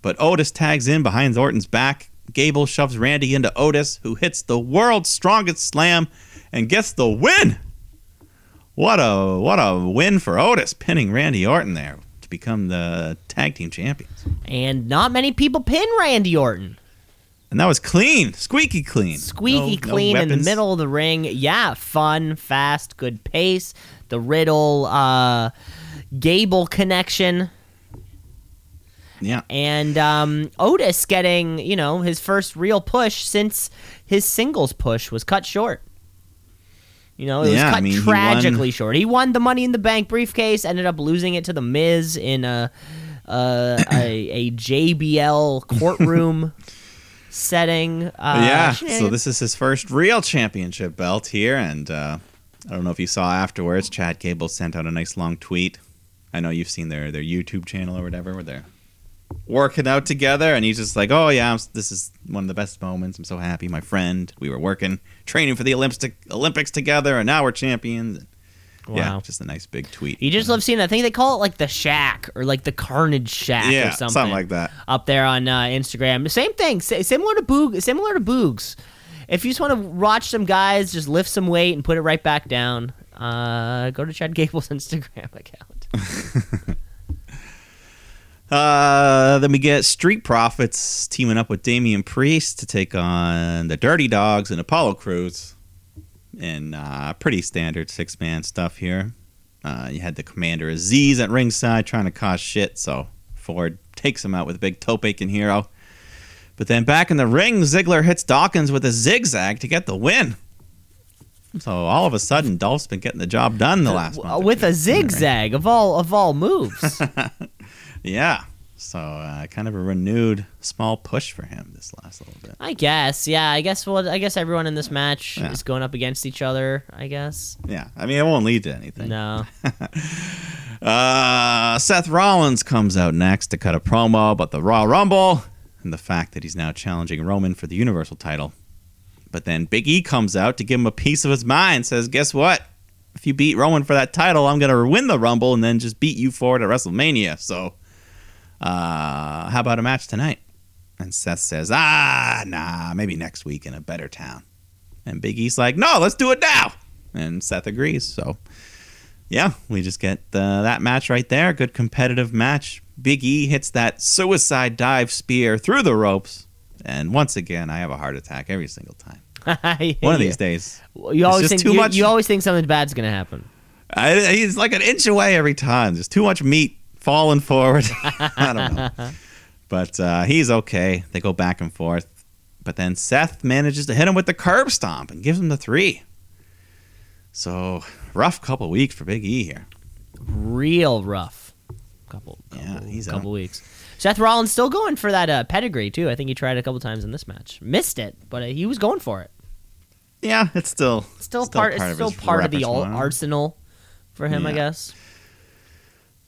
but Otis tags in behind Orton's back. Gable shoves Randy into Otis, who hits the world's strongest slam and gets the win. What a what a win for Otis, pinning Randy Orton there to become the tag team champions. And not many people pin Randy Orton. And that was clean, squeaky clean, Squeaky No- no clean in the middle of the ring. Yeah, fun, fast, good pace. The Riddle, uh, Gable connection. Yeah, and um, Otis getting you know his first real push since his singles push was cut short. You know, it was Yeah, I cut mean, he tragically short. He won the Money in the Bank briefcase, ended up losing it to the Miz in a a, a, a JBL courtroom setting. Uh, yeah. So this is his first real championship belt here, and uh, I don't know if you saw afterwards. Chad Gable sent out a nice long tweet. I know you've seen their their YouTube channel or whatever, where they're working out together, and he's just like, "Oh yeah, I'm, this is one of the best moments. I'm so happy, my friend. We were working, training for the Olympics Olympics together, and now we're champions." And, Yeah, Wow. just a nice big tweet. You just love seeing. I think they call it like the Shack or like the Carnage Shack yeah, or something. like that. up there on uh, Instagram. Same thing, similar to Boog, similar to Boogs. If you just want to watch some guys just lift some weight and put it right back down, uh, go to Chad Gable's Instagram account. Uh, then we get Street Profits teaming up with Damian Priest to take on the Dirty Dogs and Apollo Crews. And uh, pretty standard six man stuff here. Uh, you had the Commander Azeez at ringside trying to cause shit, so Ford takes him out with a big toe bacon hero. But then back in the ring, Ziggler hits Dawkins with a zigzag to get the win. So all of a sudden, Dolph's been getting the job done the last month. with a in zigzag of all of all moves. Yeah. So uh, kind of a renewed small push for him this last little bit. I guess, yeah. I guess. Well, I guess everyone in this match Yeah. is going up against each other. I guess. Yeah. I mean, it won't lead to anything. No. Uh, Seth Rollins comes out next to cut a promo about the Raw Rumble and the fact that he's now challenging Roman for the Universal title. But then Big E comes out to give him a piece of his mind. Says, "Guess what? If you beat Roman for that title, I'm gonna win the Rumble and then just beat you for it at WrestleMania." So, uh, how about a match tonight? And Seth says, ah, nah, maybe next week in a better town. And Big E's like, no, let's do it now. And Seth agrees. So, yeah, we just get uh, that match right there. Good competitive match. Big E hits that suicide dive spear through the ropes. And once again, I have a heart attack every single time. One of these days. You always think you, much- you always think something bad's gonna happen. I, he's like an inch away every time. There's too much meat falling forward. I don't know. But uh, he's okay. They go back and forth. But then Seth manages to hit him with the curb stomp and gives him the three. So, rough couple weeks for Big E here. Real rough. Couple, couple, Yeah, he's couple out. weeks. Seth Rollins still going for that uh, pedigree too. I think he tried a couple times in this match, missed it, but uh, he was going for it. Yeah, it's still Still, part. It's still his part of the arsenal for him, I guess.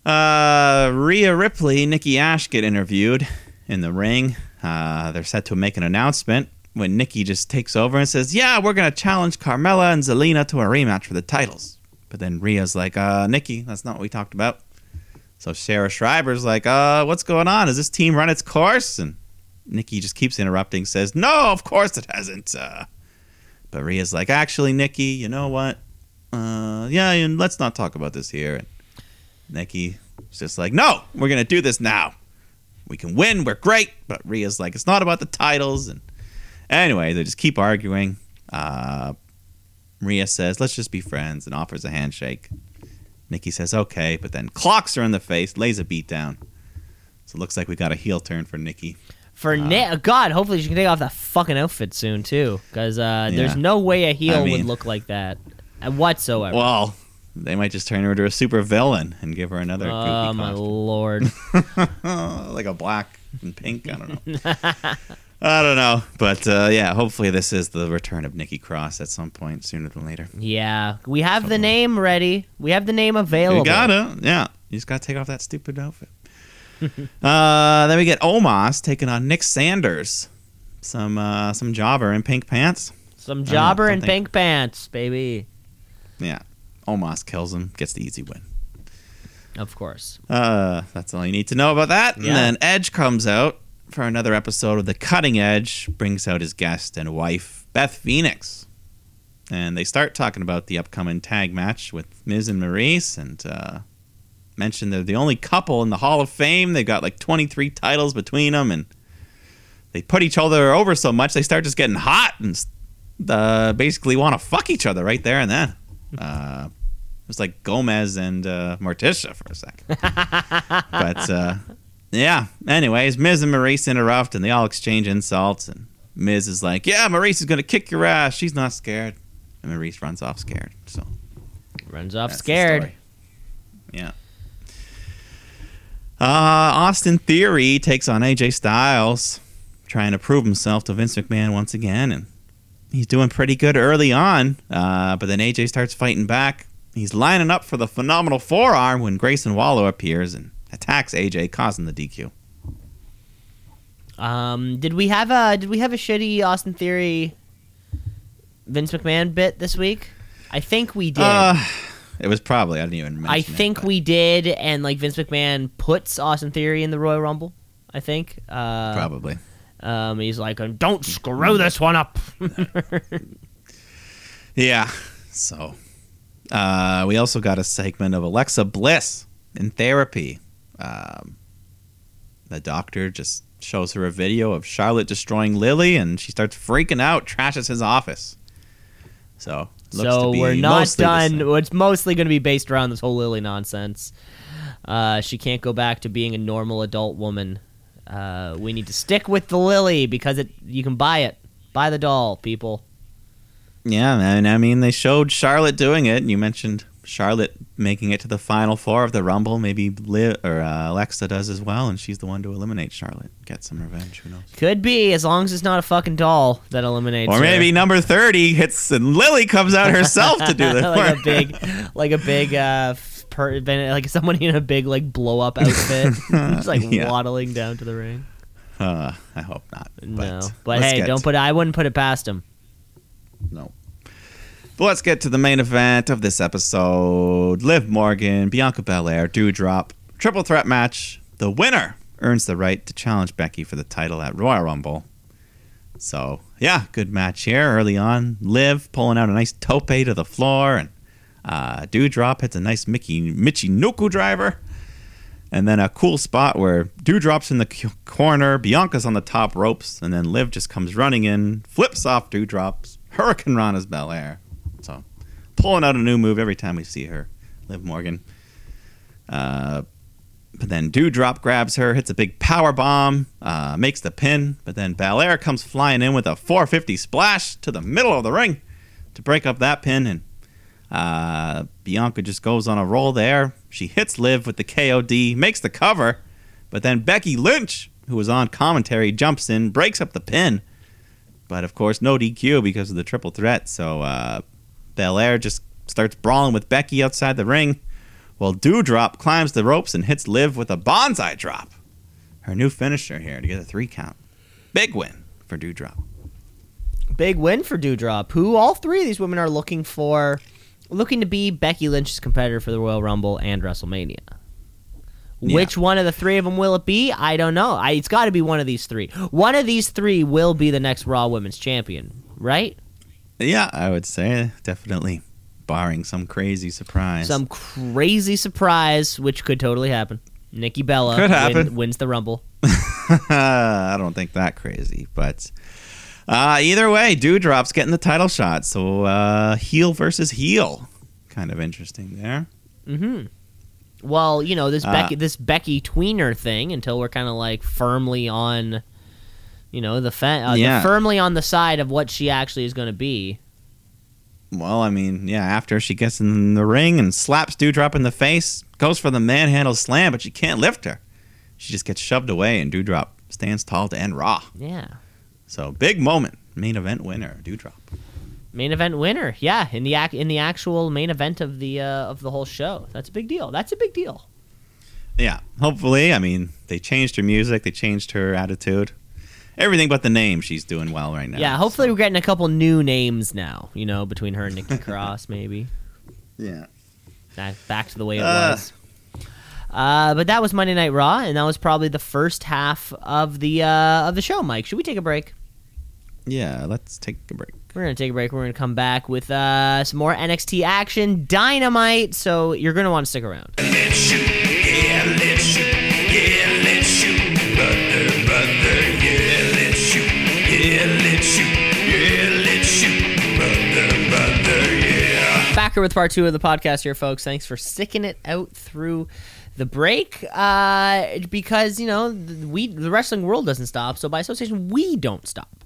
Uh, Rhea Ripley, Nikki Ash get interviewed in the ring. Uh, they're set to make an announcement when Nikki just takes over and says, "Yeah, we're gonna challenge Carmella and Zelina to a rematch for the titles." But then Rhea's like, "Uh, Nikki, that's not what we talked about." So Sarah Schreiber's like, "Uh, what's going on? Has this team run its course?" And Nikki just keeps interrupting, says, "No, of course it hasn't." Uh, but Rhea's like, "Actually, Nikki, you know what? Uh, yeah, let's not talk about this here." Nikki is just like, no, we're gonna do this now. We can win, we're great. But Rhea's like, it's not about the titles. And anyway, they just keep arguing. Uh, Rhea says, let's just be friends, and offers a handshake. Nikki says, okay, but then clocks her in the face, lays a beat down. So it looks like we got a heel turn for Nikki. For Uh, Ni- God, hopefully she can take off that fucking outfit soon too, because uh, there's no way a heel I mean- would look like that uh, whatsoever. Well, they might just turn her into a super villain and give her another oh my costume. lord! like a black and pink. I don't know. I don't know, but uh, yeah, hopefully this is the return of Nikki Cross at some point sooner than later. yeah, we have the name ready. We have the name available. You gotta, yeah, you just gotta take off that stupid outfit. uh, then we get Omos taking on Nick Sanders, some uh, some jobber in pink pants. Some jobber in pink pants, baby. Yeah, Omos kills him, gets the easy win. Of course. Uh, that's all you need to know about that. Yeah. And then Edge comes out for another episode of The Cutting Edge, brings out his guest and wife, Beth Phoenix. And they start talking about the upcoming tag match with Miz and Maryse and uh, mention they're the only couple in the Hall of Fame. They've got like 23 titles between them and they put each other over so much they start just getting hot and uh, basically want to fuck each other right there and then. Uh, it was like Gomez and uh, Morticia for a second. but uh, yeah, anyways, Miz and Maryse interrupt and they all exchange insults. And Miz is like, "Yeah, Maryse is gonna kick your ass. She's not scared." And Maryse runs off scared. So Runs off scared. Yeah. Uh, Austin Theory takes on AJ Styles, trying to prove himself to Vince McMahon once again, and he's doing pretty good early on. Uh, but then AJ starts fighting back. He's lining up for the phenomenal forearm when Grayson Waller appears and attacks AJ, causing the DQ. Um, did we have a did we have a shitty Austin Theory Vince McMahon bit this week? I think we did. Uh, it was probably I didn't even mention. I think but- we did, and like Vince McMahon puts Austin Theory in the Royal Rumble. I think. Uh, probably. Um, he's like, "Don't screw this one up." Yeah. So, uh, we also got a segment of Alexa Bliss in therapy. Um, the doctor just shows her a video of Charlotte destroying Lily, and she starts freaking out, trashes his office. So, looks so to be we're not done. It's mostly going to be based around this whole Lily nonsense. Uh, she can't go back to being a normal adult woman. Uh, we need to stick with the Lily because it you can buy it. Buy the doll, people. Yeah, and I mean, they showed Charlotte doing it, and you mentioned Charlotte making it to the final four of the Rumble. Maybe Li- or uh, Alexa does as well, and she's the one to eliminate Charlotte, get some revenge. Who knows? Could be as long as it's not a fucking doll that eliminates. Or her. maybe number 30 hits and Lily comes out herself to do the like a big, like a big, uh, per, like someone in a big like blow up outfit, just like Yeah. waddling down to the ring. Uh, I hope not. no, But, but hey, don't put. I wouldn't put it past him. No. But let's get to the main event of this episode. Liv Morgan, Bianca Belair, Doudrop, triple threat match. The winner earns the right to challenge Becky for the title at Royal Rumble. So, yeah, good match here early on. Liv pulling out a nice tope to the floor, and uh, Doudrop hits a nice Mickey Michinoku driver. And then a cool spot where Doudrop's in the c- corner, Bianca's on the top ropes, and then Liv just comes running in, flips off Doudrop's Hurricane Rana's Belair. So, pulling out a new move every time we see her, Liv Morgan. Uh, but then Doudrop grabs her, hits a big power bomb, uh, makes the pin. But then Belair comes flying in with a 450 splash to the middle of the ring to break up that pin, and uh, Bianca just goes on a roll there. She hits Liv with the KOD, makes the cover, but then Becky Lynch, who was on commentary, jumps in, breaks up the pin. But of course, no DQ because of the triple threat. So uh, Belair just starts brawling with Becky outside the ring. While Doudrop climbs the ropes and hits Liv with a bonsai drop. Her new finisher here to get a three count. Big win for Doudrop. Big win for Doudrop, who all three of these women are looking for, looking to be Becky Lynch's competitor for the Royal Rumble and WrestleMania. Yeah. Which one of the three of them will it be? I don't know. I, it's got to be one of these three. One of these three will be the next Raw Women's Champion, right? Yeah, I would say definitely, barring some crazy surprise. Some crazy surprise, which could totally happen. Nikki Bella Could happen. win- wins the Rumble. I don't think that crazy, but uh, either way, Doudrop's getting the title shot. So uh, heel versus heel, kind of interesting there. Mm-hmm. Well, you know this Uh, Becky this Becky tweener thing until we're kind of like firmly on, you know, the, fe- uh, the firmly on the side of what she actually is going to be. Well, I mean, yeah, after she gets in the ring and slaps Doudrop in the face, goes for the manhandle slam, but she can't lift her. She just gets shoved away, and Doudrop stands tall to end Raw. Yeah, So big moment, main event winner, Doudrop. main event winner. Yeah, in the ac- in the actual main event of the uh, of the whole show. That's a big deal. That's a big deal. Yeah, hopefully. I mean, they changed her music, they changed her attitude, everything but the name. She's doing well right now. Yeah, hopefully we're getting a couple new names now. You know, between her and Nikki Cross, maybe. Yeah. Back, back to the way it Uh. was. Uh, but that was Monday Night Raw, and that was probably the first half of the uh, of the show. Mike, should we take a break? Yeah, let's take a break. We're gonna take a break. We're gonna come back with uh, some more NXT action, Dynamite. So you're gonna want to stick around. Here with part two of the podcast here, folks. Thanks for sticking it out through the break. Uh, because you know we the wrestling world doesn't stop, so by association we don't stop.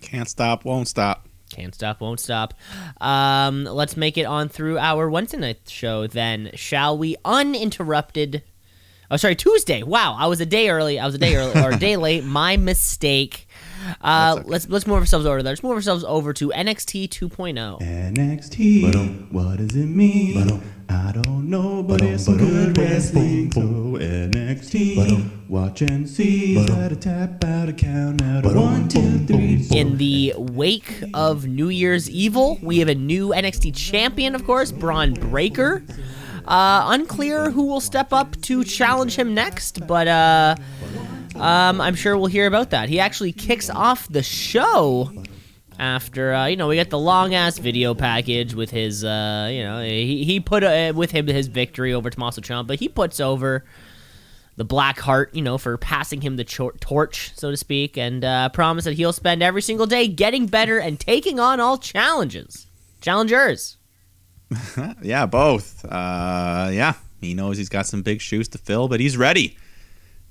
Can't stop, won't stop. Can't stop, won't stop. Um, let's make it on through our Wednesday night show then, shall we? Uninterrupted. Oh, sorry, Tuesday. Wow, I was a day early. I was a day early or a day late. My mistake. Uh, okay. let's let's move ourselves over there. Let's move ourselves over to NXT 2.0. NXT. What does it mean? I don't know, but it's some good wrestling. So NXT. Watch and see. Try to tap out a count out of one, two, three. In the wake of New Year's Evil, we have a new NXT champion, of course, Bron Breakker. Uh, unclear who will step up to challenge him next, but uh, um, I'm sure we'll hear about that. He actually kicks off the show after uh, you know we get the long ass video package with his uh, you know he he put uh, with him his victory over Tommaso Ciampa. But he puts over the Black Heart, you know, for passing him the torch, so to speak, and uh, promise that he'll spend every single day getting better and taking on all challenges, challengers. Yeah, both. Uh, yeah, he knows he's got some big shoes to fill, but he's ready.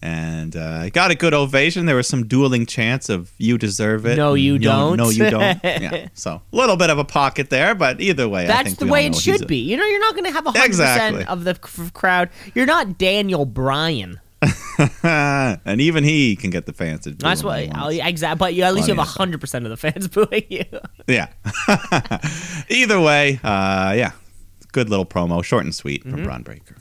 And uh, he got a good ovation. There was some dueling chants of "You deserve it." No, you don't. No, you don't. yeah. So a little bit of a pocket there, but either way, I That's the way it should be. You know, you're not going to have a hundred Exactly. percent of the c- crowd. You're not Daniel Bryan. and even he can get the fans to. boo That's what when exactly. But you at least you have hundred percent of the fans booing you. Yeah. Either way, uh, yeah, good little promo, short and sweet Mm-hmm. from Bron Breakker.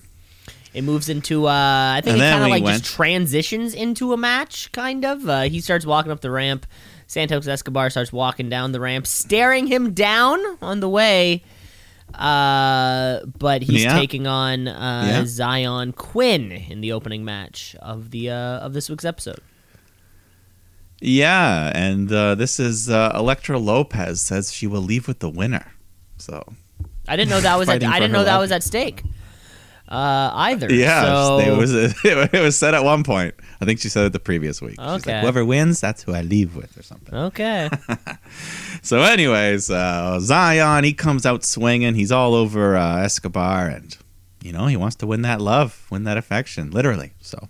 It moves into uh I think And it kind of like went- just transitions into a match kind of. Uh, he starts walking up the ramp. Santos Escobar starts walking down the ramp, staring him down on the way. Uh, but he's Yeah. taking on uh, Yeah. Xyon Quinn in the opening match of the uh, of this week's episode. Yeah, and uh, this is uh, Elektra Lopez says she will leave with the winner. So I didn't know that was at, I didn't know that life. was at stake. Uh, either. yeah, So, it was it was said at one point. I think she said it the previous week. She's Okay. like, whoever wins, that's who I leave with, or something. okay. So, anyways, uh, Xyon he comes out swinging. He's all over uh, Escobar, and you know he wants to win that love, win that affection, literally. So,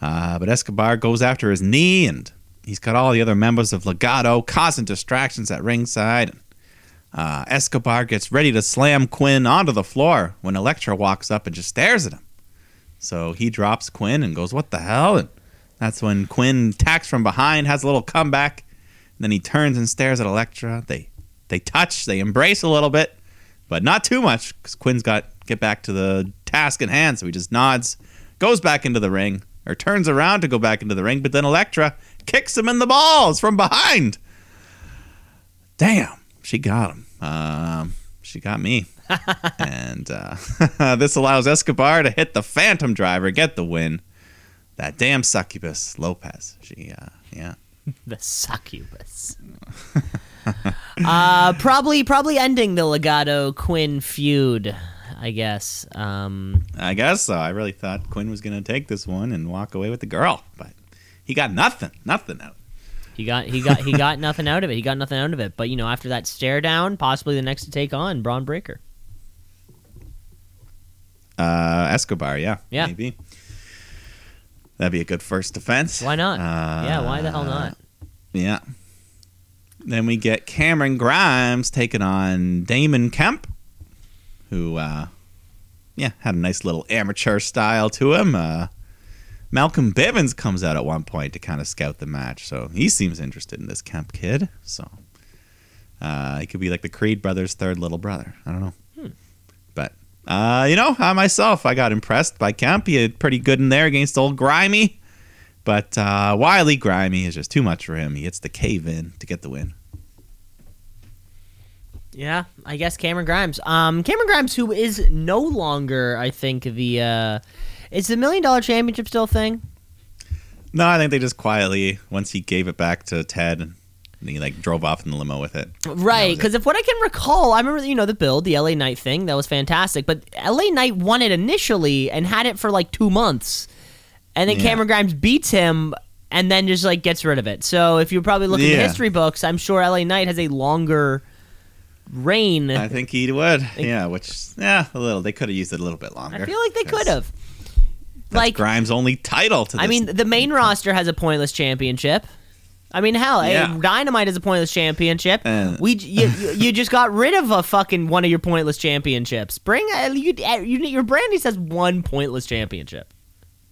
uh, but Escobar goes after his knee, and he's got all the other members of Legado causing distractions at ringside. And, uh, Escobar gets ready to slam Quinn onto the floor when Elektra walks up and just stares at him. So he drops Quinn and goes, "What the hell?" And that's when Quinn attacks from behind, has a little comeback. Then he turns and stares at Elektra. They they touch, they embrace a little bit, but not too much because Quinn's got get back to the task at hand. So he just nods, goes back into the ring, or turns around to go back into the ring. But then Electra kicks him in the balls from behind. Damn, she got him. Um, she got me. and uh, this allows Escobar to hit the Phantom Driver, get the win. That damn succubus Lopez. She, uh, yeah. the succubus. uh, probably probably ending the Legado Quinn feud. I guess. Um, I guess so. I really thought Quinn was going to take this one and walk away with the girl, but he got nothing. Nothing out. He got he got he got nothing out of it. He got nothing out of it. But you know, after that stare down, possibly the next to take on Bron Breakker. Uh, Escobar, yeah. Yeah. Maybe. That'd be a good first defense. Why not? Uh, yeah, why the hell not? Yeah. Then we get Cameron Grimes taking on Damon Kemp, who, uh, yeah, had a nice little amateur style to him. Uh, Malcolm Bivens comes out at one point to kind of scout the match, so he seems interested in this Kemp kid. So uh, he could be like the Creed brothers' third little brother. I don't know, but uh, you know, I myself I got impressed by Kemp. He had pretty good in there against old Grimy. But uh, Wiley Grimy is just too much for him. He hits the cave in to get the win. Yeah, I guess Cameron Grimes. Um, Cameron Grimes, who is no longer, I think the uh, is the million dollar championship still a thing? No, I think they just quietly once he gave it back to Ted, and he like drove off in the limo with it. Right, because if what I can recall, I remember you know the build, the LA Knight thing, that was fantastic. But LA Knight won it initially and had it for like two months, and then Yeah. Cameron Grimes beats him and then just like gets rid of it. So if you're probably looking at history books, I'm sure LA Knight has a longer reign. I think he would. Yeah, which yeah, a little. They could have used it a little bit longer. I feel like they could have. That's Like Grimes' only title to. This. I mean, the main roster has a pointless championship. I mean, hell, Yeah. Dynamite is a pointless championship. Uh. we you, you, you just got rid of a fucking one of your pointless championships. Bring uh, you, uh, you your Brandy says one pointless championship.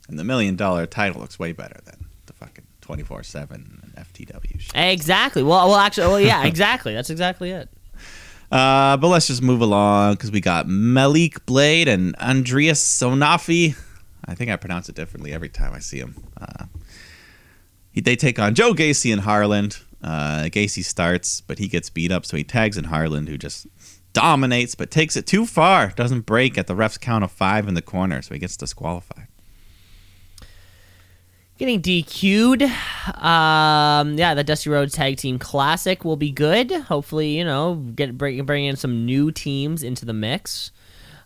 and the million dollar title looks way better than the fucking twenty four seven FTW shit. Exactly. Well, well, actually, well, yeah, exactly. That's exactly it. Uh, but let's just move along because we got Malik Blade and Andreas Sonafi. I think I pronounce it differently every time I see him. Uh, he- they take on Joe Gacy and Harland. Uh, Gacy starts, but he gets beat up, so he tags in Harland, who just dominates, but takes it too far. Doesn't break at the ref's count of five in the corner, so he gets disqualified. Getting DQ'd. Um, yeah, the Dusty Rhodes Tag Team Classic will be good. Hopefully, you know, get bring, bring in some new teams into the mix.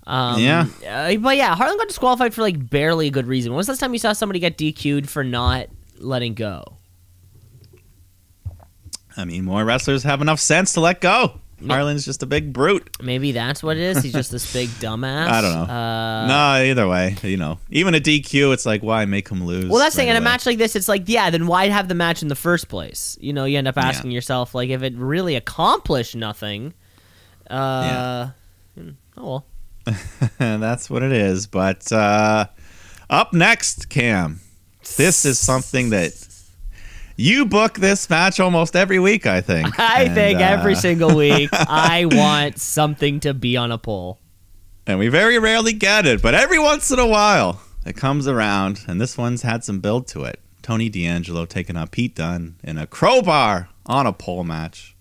Um, Yeah. uh, but yeah, Harland got disqualified for like barely a good reason. When was the last time you saw somebody get DQ'd for not letting go? I mean, more wrestlers have enough sense to let go. Harland's just a big brute. Maybe that's what it is. He's just this big dumbass. I don't know. Uh, no, either way, you know, even a DQ, it's like why make him lose? Well, that's right In a match like this, it's like, yeah, then why have the match in the first place? You know, you end up asking yourself, like, if it really accomplished nothing. Uh, oh well. That's what it is. But uh, up next, Cam, this is something that you book this match almost every week. I think. I And, think uh, every single week I want something to be on a poll. and we very rarely get it, but every once in a while it comes around, and this one's had some build to it. Tony D'Angelo taking on Pete Dunne in a crowbar on a pole match.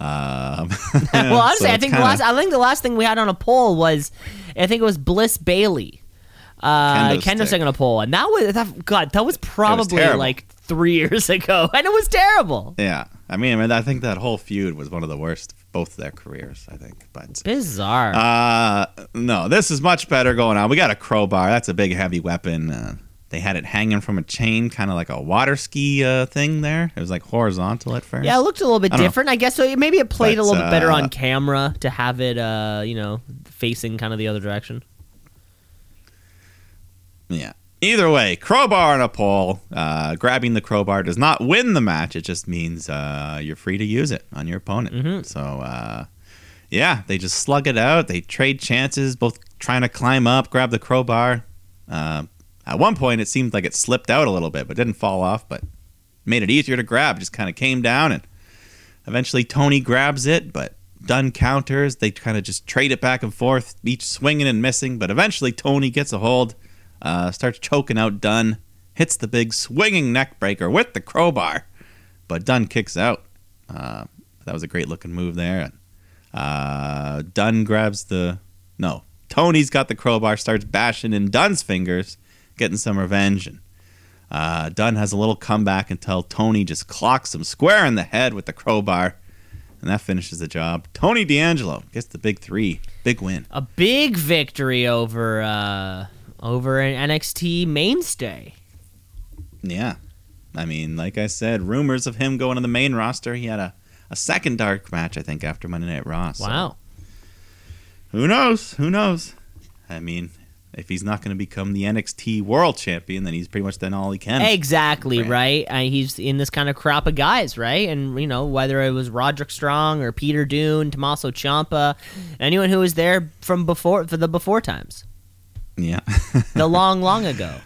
Um, well, honestly, so I think the kinda- last I think the last thing we had on a poll was, I think it was Bliss Bayley, uh, Kendo kendo on a poll, and that was that, God, that was probably terrible. like three years ago, and it was terrible, Yeah, I mean, I mean, I think that whole feud was one of the worst of both their careers. I think, but bizarre. uh, no, this is much better going on. We got a crowbar. That's a big, heavy weapon. Uh, they had it hanging from a chain, kind of like a water ski uh, thing. There, it was like horizontal at first. yeah, it looked a little bit I don't know. different. I guess so. Maybe it played a But, little bit better uh, on camera to have it, uh, you know, facing kind of the other direction. Yeah. Either way, crowbar on a pole. Uh, grabbing the crowbar does not win the match. It just means uh, you're free to use it on your opponent. Mhm. So, uh, yeah, they just slug it out. They trade chances, both trying to climb up, grab the crowbar. At one point, it seemed like it slipped out a little bit, but didn't fall off. But made it easier to grab. Just kind of came down, and eventually Tony grabs it, but Dunne counters. They kind of just trade it back and forth, each swinging and missing. But eventually, Tony gets a hold uh, starts choking out Dunne, hits the big swinging neck breaker with the crowbar, but Dunne kicks out. Uh, that was a great looking move there. Uh, Dunne grabs the no. Tony's got the crowbar, starts bashing in Dunne's fingers, getting some revenge. And uh, Dunne has a little comeback until Tony just clocks him square in the head with the crowbar, and that finishes the job. Tony D'Angelo gets the big three, big win. A big victory over uh, over an NXT mainstay. Yeah. I mean, like I said, rumors of him going to the main roster. He had a, a second dark match, I think, after Monday Night Raw. So Wow. Who knows? Who knows? I mean, if he's not going to become the NXT World Champion, then he's pretty much done all he can. Exactly Right. right. Uh, he's in this kind of crop of guys, right? And you know whether it was Roderick Strong or Peter Dunne, Tommaso Ciampa, anyone who was there from before for the before times, Yeah. the long, long ago.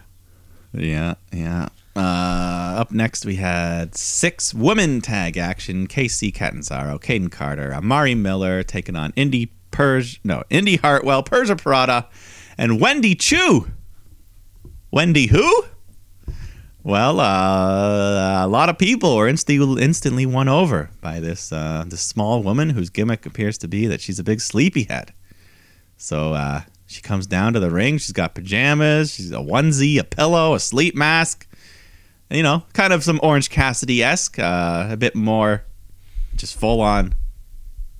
yeah. Yeah. Uh, up next, we had six women tag action: Kacy Catanzaro, Kayden Carter, Amari Miller taking on Indi Perj, no, Indi Hartwell, Persia Pirotta, and Wendy Choo. Wendy who? Well, uh, a lot of people were instantly instantly won over by this uh, this small woman whose gimmick appears to be that she's a big sleepyhead. So uh, she comes down to the ring. She's got pajamas, she's a onesie, a pillow, a sleep mask. You know, kind of some Orange Cassidy esque, uh, a bit more just full on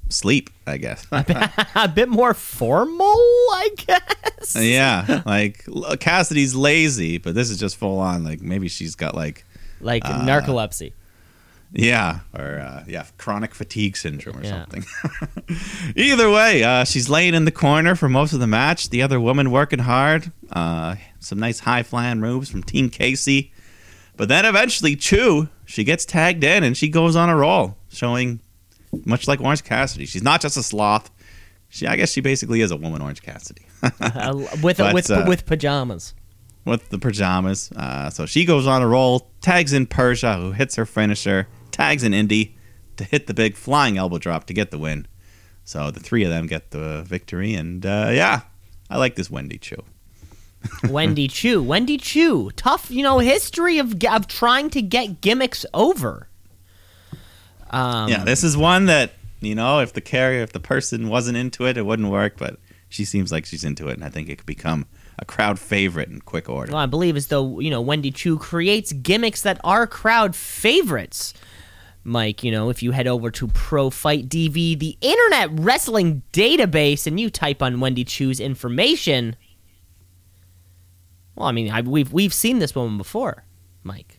sleep, I guess. a bit more formal, I guess. yeah, like Cassidy's lazy, but this is just full on. Like maybe she's got like Like Uh, narcolepsy. Yeah, or uh, yeah, chronic fatigue syndrome or Yeah. something. Either way, uh, she's laying in the corner for most of the match. The other woman working hard. Uh, some nice high flying moves from Team Kacy. But then eventually, Choo, she gets tagged in and she goes on a roll, showing much like Orange Cassidy. She's not just a sloth. She, I guess, she basically is a woman, Orange Cassidy. Uh, with But, with uh, with pajamas. with the pajamas. Uh, so she goes on a roll, tags in Persia, who hits her finisher, tags in Indi to hit the big flying elbow drop to get the win. So the three of them get the victory, and uh, yeah, I like this Wendy Choo. Wendy Choo. Wendy Choo. Tough, you know, history of of trying to get gimmicks over. Um, yeah, this is one that you know, if the carrier, if the person wasn't into it, it wouldn't work. But she seems like she's into it, and I think it could become a crowd favorite in quick order. Well, I believe as though you know Wendy Choo creates gimmicks that are crowd favorites. Mike, you know, if you head over to Pro Fight DB, the internet wrestling database, and you type on Wendy Choo's information, well, I mean, I, we've we've seen this woman before, Mike.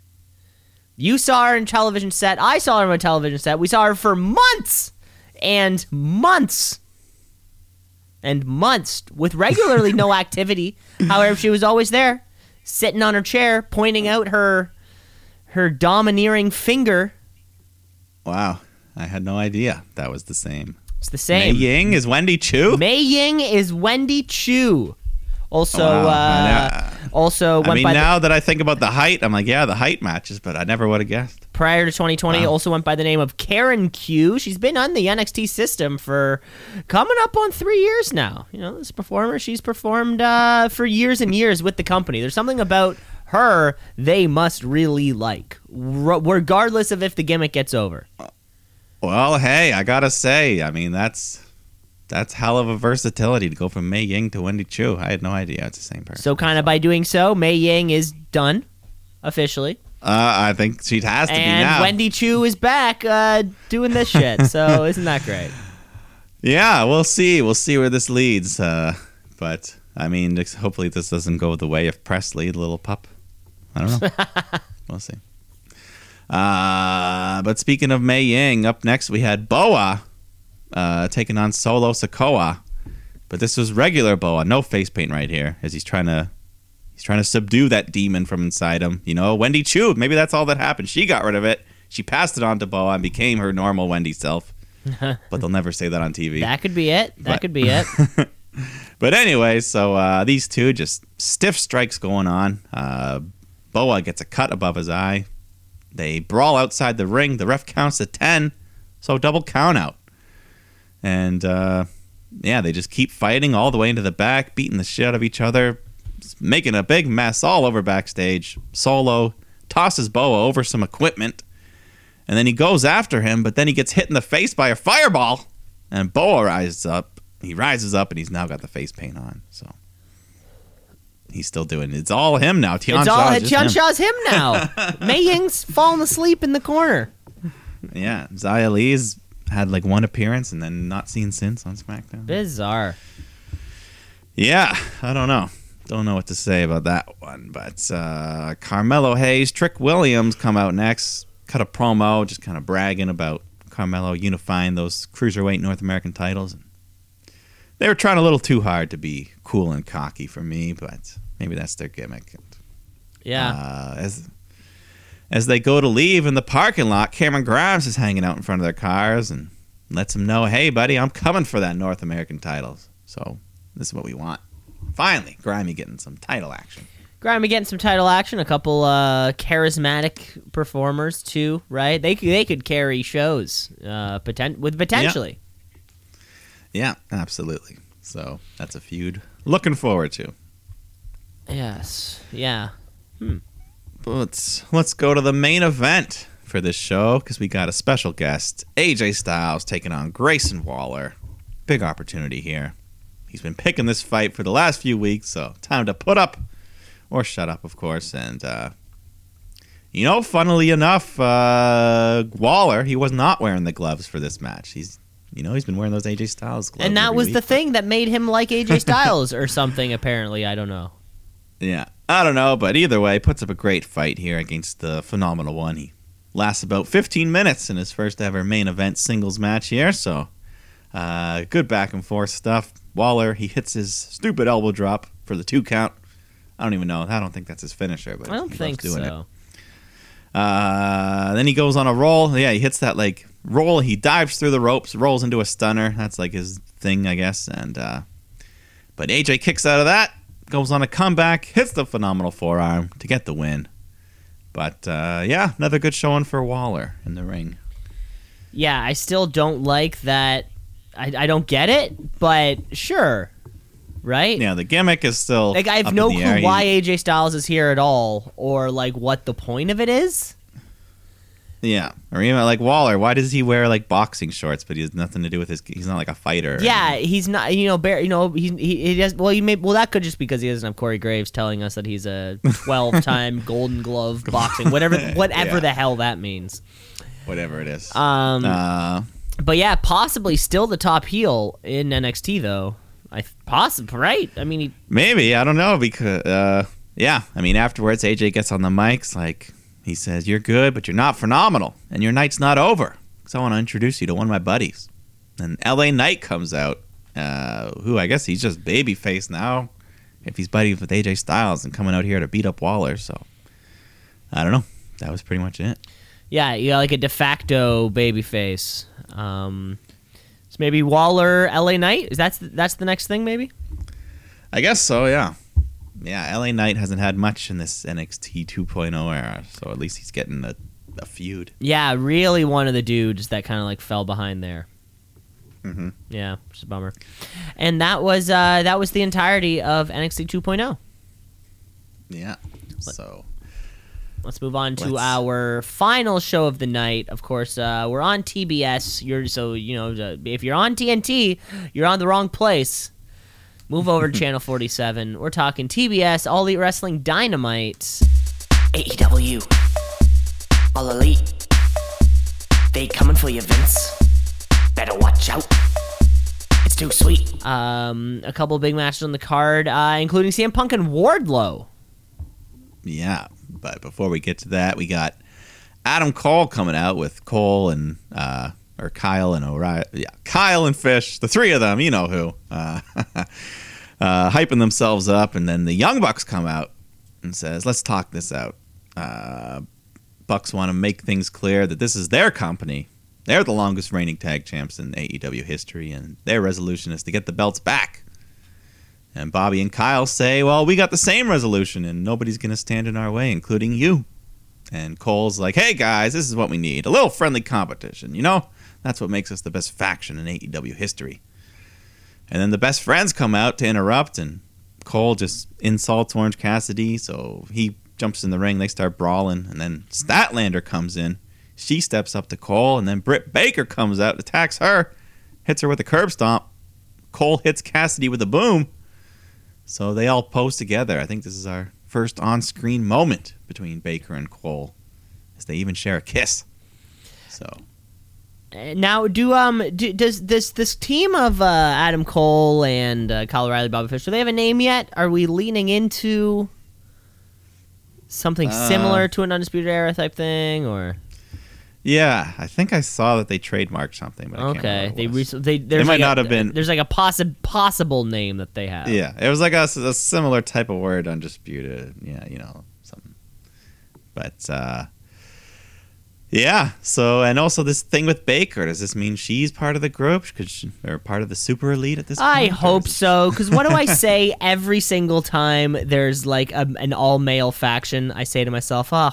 You saw her in television set. I saw her in a television set. We saw her for months and months and months with regularly no activity. However, she was always there, sitting on her chair, pointing out her her domineering finger. Wow, I had no idea that was the same. It's the Mei same. Ying is Wendy Choo. Mei Ying is Wendy Choo. Also, Wow, uh, also went I mean, by the, now that I think about the height, I'm like, yeah, the height matches, but I never would have guessed. prior to 2020. Wow. Also went by the name of Karen Q. She's been on the NXT system for coming up on three years now. You know, this performer, she's performed uh, for years and years with the company. There's something about her they must really like, r- regardless of if the gimmick gets over. Well, hey, I gotta say, I mean that's that's hell of a versatility to go from Mei Ying to Wendy Choo. I had no idea it's the same person. So, kind of by doing so, Mei Ying is done officially, Uh, I think she has to be and now. Wendy Choo is back uh, doing this shit. So, isn't that great? Yeah, we'll see. We'll see where this leads. Uh, but I mean, hopefully this doesn't go the way of Presley, the little pup. I don't know. we'll see. Uh, but speaking of Mei Ying, up next we had Boa uh, taking on Solo Sikoa. But this was regular Boa, no face paint right here, as he's trying to he's trying to subdue that demon from inside him. You know, Wendy Choo. Maybe that's all that happened. She got rid of it. She passed it on to Boa and became her normal Wendy self. but they'll never say that on TV. That could be it. That But- could be it. But anyway, so uh, these two just stiff strikes going on. Uh, Boa gets a cut above his eye. They brawl outside the ring. The ref counts to 10, so double count out. And uh, yeah, they just keep fighting all the way into the back, beating the shit out of each other, making a big mess all over backstage. Solo tosses Boa over some equipment, and then he goes after him, but then he gets hit in the face by a fireball, and Boa rises up. He rises up, and he's now got the face paint on. So he's still doing it. It's all him now. Tian it's all Tian him. Shaw's him now. Mei Ying's falling asleep in the corner. Yeah, Xia Li's had like one appearance and then not seen since on SmackDown. Bizarre. Yeah, I don't know. Don't know what to say about that one. But uh, Carmelo Hayes, Trick Williams come out next, cut a promo, just kind of bragging about Carmelo unifying those cruiserweight North American titles. They were trying a little too hard to be cool and cocky for me, but maybe that's their gimmick. Yeah. Uh, as as they go to leave in the parking lot, Cameron Grimes is hanging out in front of their cars and lets them know, "Hey, buddy, I'm coming for that North American titles." So this is what we want. Finally, Grimy getting some title action. Grimy getting some title action. A couple uh, charismatic performers too, right? They could, they could carry shows uh, poten- with potentially. Yeah, absolutely. So that's a feud. Looking forward to. Yes. Yeah. Let's let's go to the main event for this show because we got a special guest, AJ Styles, taking on Grayson Waller. Big opportunity here. He's been picking this fight for the last few weeks, so time to put up or shut up, of course. And uh, you know, funnily enough, uh, Waller he was not wearing the gloves for this match. He's you know he's been wearing those AJ Styles gloves, and that was the thing that made him like AJ Styles or something. Apparently, I don't know. Yeah, I don't know, but either way, puts up a great fight here against the phenomenal one. He lasts about 15 minutes in his first ever main event singles match here, so uh, good back and forth stuff. Waller, he hits his stupid elbow drop for the two count. I don't even know. I don't think that's his finisher, but I don't think doing it. so. Uh, then he goes on a roll. Yeah, he hits that like roll. He dives through the ropes, rolls into a stunner. That's like his thing, I guess. And uh, but AJ kicks out of that, goes on a comeback, hits the phenomenal forearm to get the win. But uh, yeah, another good showing for Waller in the ring. Yeah, I still don't like that. I, I don't get it, but sure, right? Yeah, the gimmick is still Like I have no clue air. Why AJ Styles is here at all, or like what the point of it is. Yeah, or even like Waller. Why does he wear like boxing shorts? But he has nothing to do with his. He's not like a fighter. Yeah, he's not. You know, Bear. You know, he he, he does. Well, you may. Well, that could just because he doesn't have Corey Graves telling us that he's a twelve-time Golden Glove boxing, whatever, whatever Yeah. the hell that means. whatever it is. Um, uh, but yeah, possibly still the top heel in NXT though. I possibly right. I mean, he, Maybe I don't know because uh, yeah, I mean afterwards AJ gets on the mics like he says you're good but you're not phenomenal and your night's not over because I want to introduce you to one of my buddies. And LA Knight comes out, uh, who I guess he's just babyface now if he's buddies with AJ Styles and coming out here to beat up Waller. So I don't know. That was pretty much it. yeah, you got like a de facto babyface. Um, so maybe Waller, LA Knight. Is that's that's the next thing? Maybe. I guess so. Yeah. Yeah, LA Knight hasn't had much in this NXT 2.0 era, so at least he's getting a, a feud. Yeah, really one of the dudes that kind of like fell behind there. Mhm. Yeah, which is a bummer. And that was uh, that was the entirety of NXT 2.0. Yeah. So Let's move on to Let's- our final show of the night. Of course, uh, we're on TBS. You're so you know if you're on TNT, you're on the wrong place. Move over to channel 47. We're talking TBS All Elite Wrestling Dynamite. AEW. All elite. They coming for you, Vince. Better watch out. It's too sweet. Um, a couple big matches on the card, uh, including CM Punk and Wardlow. Yeah, but before we get to that, we got Adam Cole coming out with Cole and uh, or Kyle and O'Reilly. Yeah, Kyle and Fish, the three of them. You know who? Uh, uh, hyping themselves up, and then the Young Bucks come out and says, "Let's talk this out." Uh, Bucks want to make things clear that this is their company. They're the longest reigning tag champs in AEW history, and their resolution is to get the belts back. And Bobby and Kyle say, well, we got the same resolution and nobody's going to stand in our way, including you. And Cole's like, hey guys, this is what we need a little friendly competition, you know? That's what makes us the best faction in AEW history. And then the best friends come out to interrupt, and Cole just insults Orange Cassidy, so he jumps in the ring. They start brawling, and then Statlander comes in. She steps up to Cole, and then Britt Baker comes out, attacks her, hits her with a curb stomp. Cole hits Cassidy with a boom. So they all pose together. I think this is our first on-screen moment between Baker and Cole, as they even share a kiss. So Uh, Now, do um, do, does this this team of uh, Adam Cole and uh, Kyle O'Reilly, Bobby Fish, do they have a name yet? Are we leaning into something Uh, similar to an Undisputed Era type thing, or yeah, I think I saw that they trademarked something. But I can't okay, they it was. rec- they there's might like not a, have been- there's like a possi- possible name that they have. Yeah, it was like a, a similar type of word, undisputed. Yeah, you know something. But uh, yeah, so and also this thing with Baker. Does this mean she's part of the group? Could she, or part of the super elite at this point? I hope so. Because what do I say every single time there's like a, an all male faction? I say to myself, "Oh,